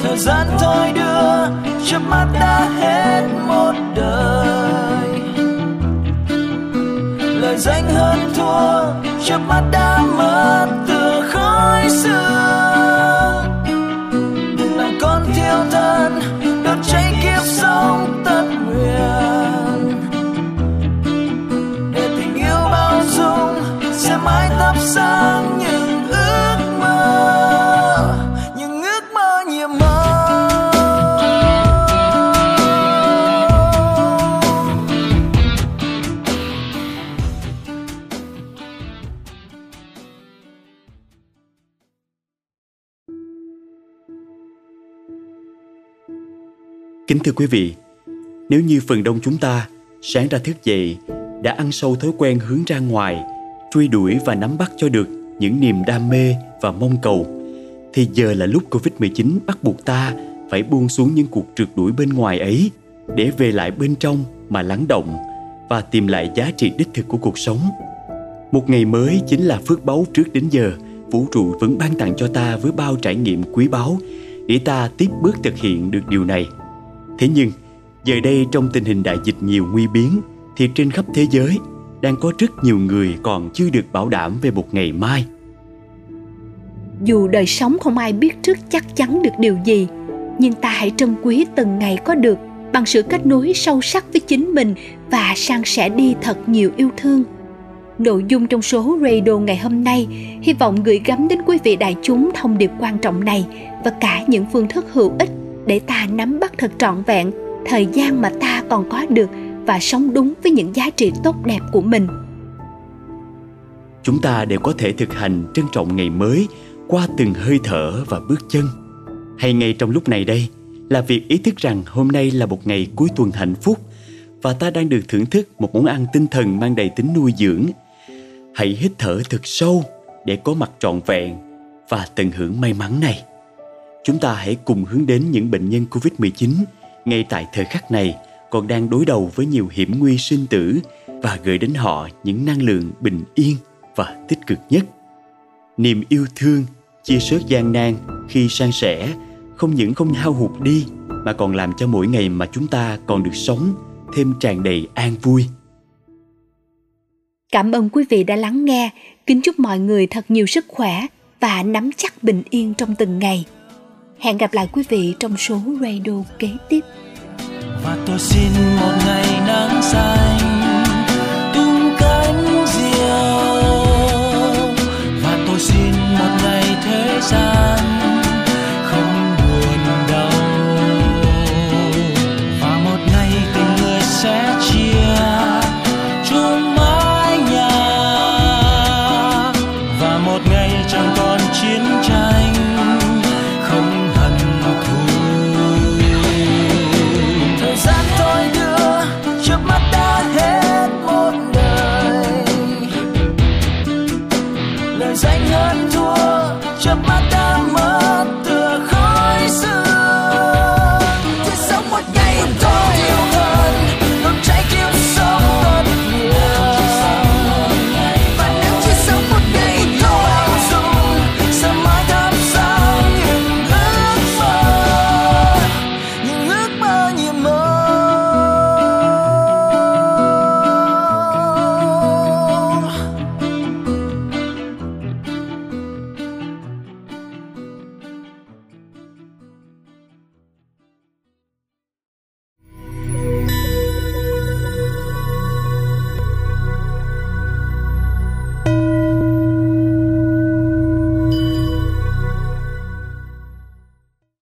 Thời gian thôi đưa chớp mắt đã hết một lời danh hơn thua chớp mắt đã mất từ khói xưa đừng làm con thiêu thân, đốt cháy kiếp sống tất nguyện để tình yêu bao dung, sẽ mãi thắp sáng quý vị, nếu như phần đông chúng ta sáng ra thức dậy đã ăn sâu thói quen hướng ra ngoài, truy đuổi và nắm bắt cho được những niềm đam mê và mong cầu, thì giờ là lúc Covid-19 bắt buộc ta phải buông xuống những cuộc trượt đuổi bên ngoài ấy để về lại bên trong mà lắng động và tìm lại giá trị đích thực của cuộc sống. Một ngày mới chính là phước báu trước đến giờ, vũ trụ vẫn ban tặng cho ta với bao trải nghiệm quý báu để ta tiếp bước thực hiện được điều này. Thế nhưng, giờ đây trong tình hình đại dịch nhiều nguy biến thì trên khắp thế giới đang có rất nhiều người còn chưa được bảo đảm về một ngày mai. dù đời sống không ai biết trước chắc chắn được điều gì nhưng ta hãy trân quý từng ngày có được bằng sự kết nối sâu sắc với chính mình và san sẻ đi thật nhiều yêu thương nội dung trong số radio ngày hôm nay hy vọng gửi gắm đến quý vị đại chúng thông điệp quan trọng này và cả những phương thức hữu ích để ta nắm bắt thật trọn vẹn thời gian mà ta còn có được và sống đúng với những giá trị tốt đẹp của mình Chúng ta đều có thể thực hành trân trọng ngày mới qua từng hơi thở và bước chân. Hay ngay trong lúc này đây, là việc ý thức rằng hôm nay là một ngày cuối tuần hạnh phúc và ta đang được thưởng thức một món ăn tinh thần mang đầy tính nuôi dưỡng. Hãy hít thở thật sâu để có mặt trọn vẹn và tận hưởng may mắn này. Chúng ta hãy cùng hướng đến những bệnh nhân Covid-19 ngay tại thời khắc này còn đang đối đầu với nhiều hiểm nguy sinh tử và gửi đến họ những năng lượng bình yên và tích cực nhất. Niềm yêu thương, chia sớt gian nan khi san sẻ không những không hao hụt đi mà còn làm cho mỗi ngày mà chúng ta còn được sống thêm tràn đầy an vui. Cảm ơn quý vị đã lắng nghe. Kính chúc mọi người thật nhiều sức khỏe và nắm chắc bình yên trong từng ngày. Hẹn gặp lại quý vị trong số radio kế tiếp. Và tôi xin một ngày nắng xanh, tung cánh diều và tôi xin